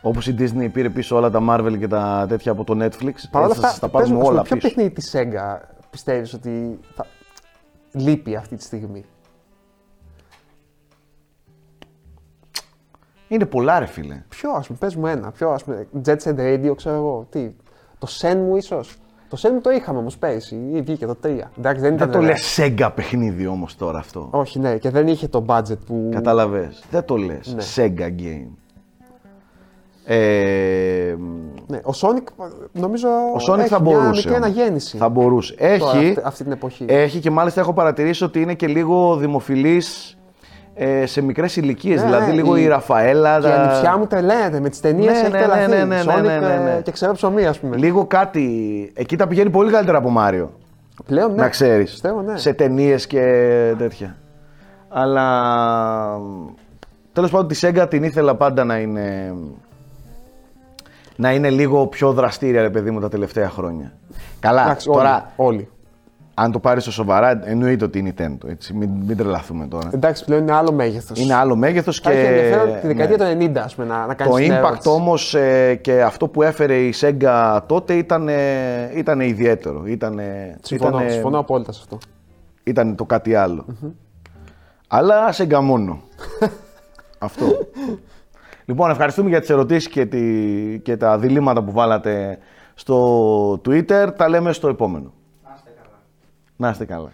Όπως η Disney πήρε πίσω όλα τα Marvel και τα τέτοια από το Netflix. Παρ' όλα έτσι θα αυτά, σας τα πες πάρουμε μου, ας πούμε, όλα ποιο πίσω. παιχνίδι της Sega πιστεύεις ότι θα... λείπει αυτή τη στιγμή. Είναι πολλά, ρε φίλε. Ποιο, ας πούμε, πες μου ένα. Ποιο, ας πούμε, Jet Set Radio, ξέρω εγώ. Τι, το Shenmue ίσως. Το Shenmue το είχαμε όμως πέρυσι, ή βγήκε το 3. Εντάξει, δεν ήταν. Δεν το ε, λες Sega παιχνίδι όμως τώρα αυτό. Όχι, ναι, και δεν είχε το budget που. Κατάλαβες. Δεν το λες. Ναι. Sega game. Ε, Ναι, ο Sonic νομίζω. ο Sonic έχει θα μια μπορούσε. μικρή όμως. αναγέννηση. Θα μπορούσε. τώρα, Έχει, αυτή, αυτή την εποχή. έχει και μάλιστα έχω παρατηρήσει ότι είναι και λίγο δημοφιλής ε, σε μικρές ηλικίες. Ναι, δηλαδή ναι, λίγο η, η- Ραφαέλα. Και η τα- ανιψιά μου τρελαίνεται με τις ταινίες. Ναι, έχει ναι, τρελαθεί. ναι, ναι, ναι, Sonic, ναι, ναι, ναι. ε, και ξέρω ψωμί, ας πούμε. Λίγο κάτι. Εκεί τα πηγαίνει πολύ καλύτερα από Μάριο. Πλέον, ναι. να ξέρεις. Πιστεύω, ναι. Σε ταινίες και τέτοια. Αλλά. Τέλος πάντων, τη Sega την ήθελα πάντα να είναι. Να είναι λίγο πιο δραστήρια, ρε παιδί μου, τα τελευταία χρόνια. Καλά, Εντάξει, τώρα, όλοι, όλοι. αν το πάρεις στο σοβαρά, εννοείται ότι είναι Nintendo. Έτσι, μην, μην τρελαθούμε τώρα. Εντάξει, πλέον είναι άλλο μέγεθος. Είναι άλλο μέγεθος Θα και. έχει ενδιαφέρον τη δεκαετία ναι. του 90, ας πούμε, να, να κάνεις Το impact όμως και αυτό που έφερε η Sega τότε ήταν, ήταν ιδιαίτερο. Ήταν, Συμφωνώ, ήτανε- συμφωνώ απόλυτα σε αυτό. ήταν το κάτι άλλο. Αλλά Sega μόνο. αυτό. Λοιπόν, ευχαριστούμε για τις ερωτήσεις και, τη, και τα διλήμματα που βάλατε στο Twitter. Τα λέμε στο επόμενο. Να είστε καλά. Να είστε καλά.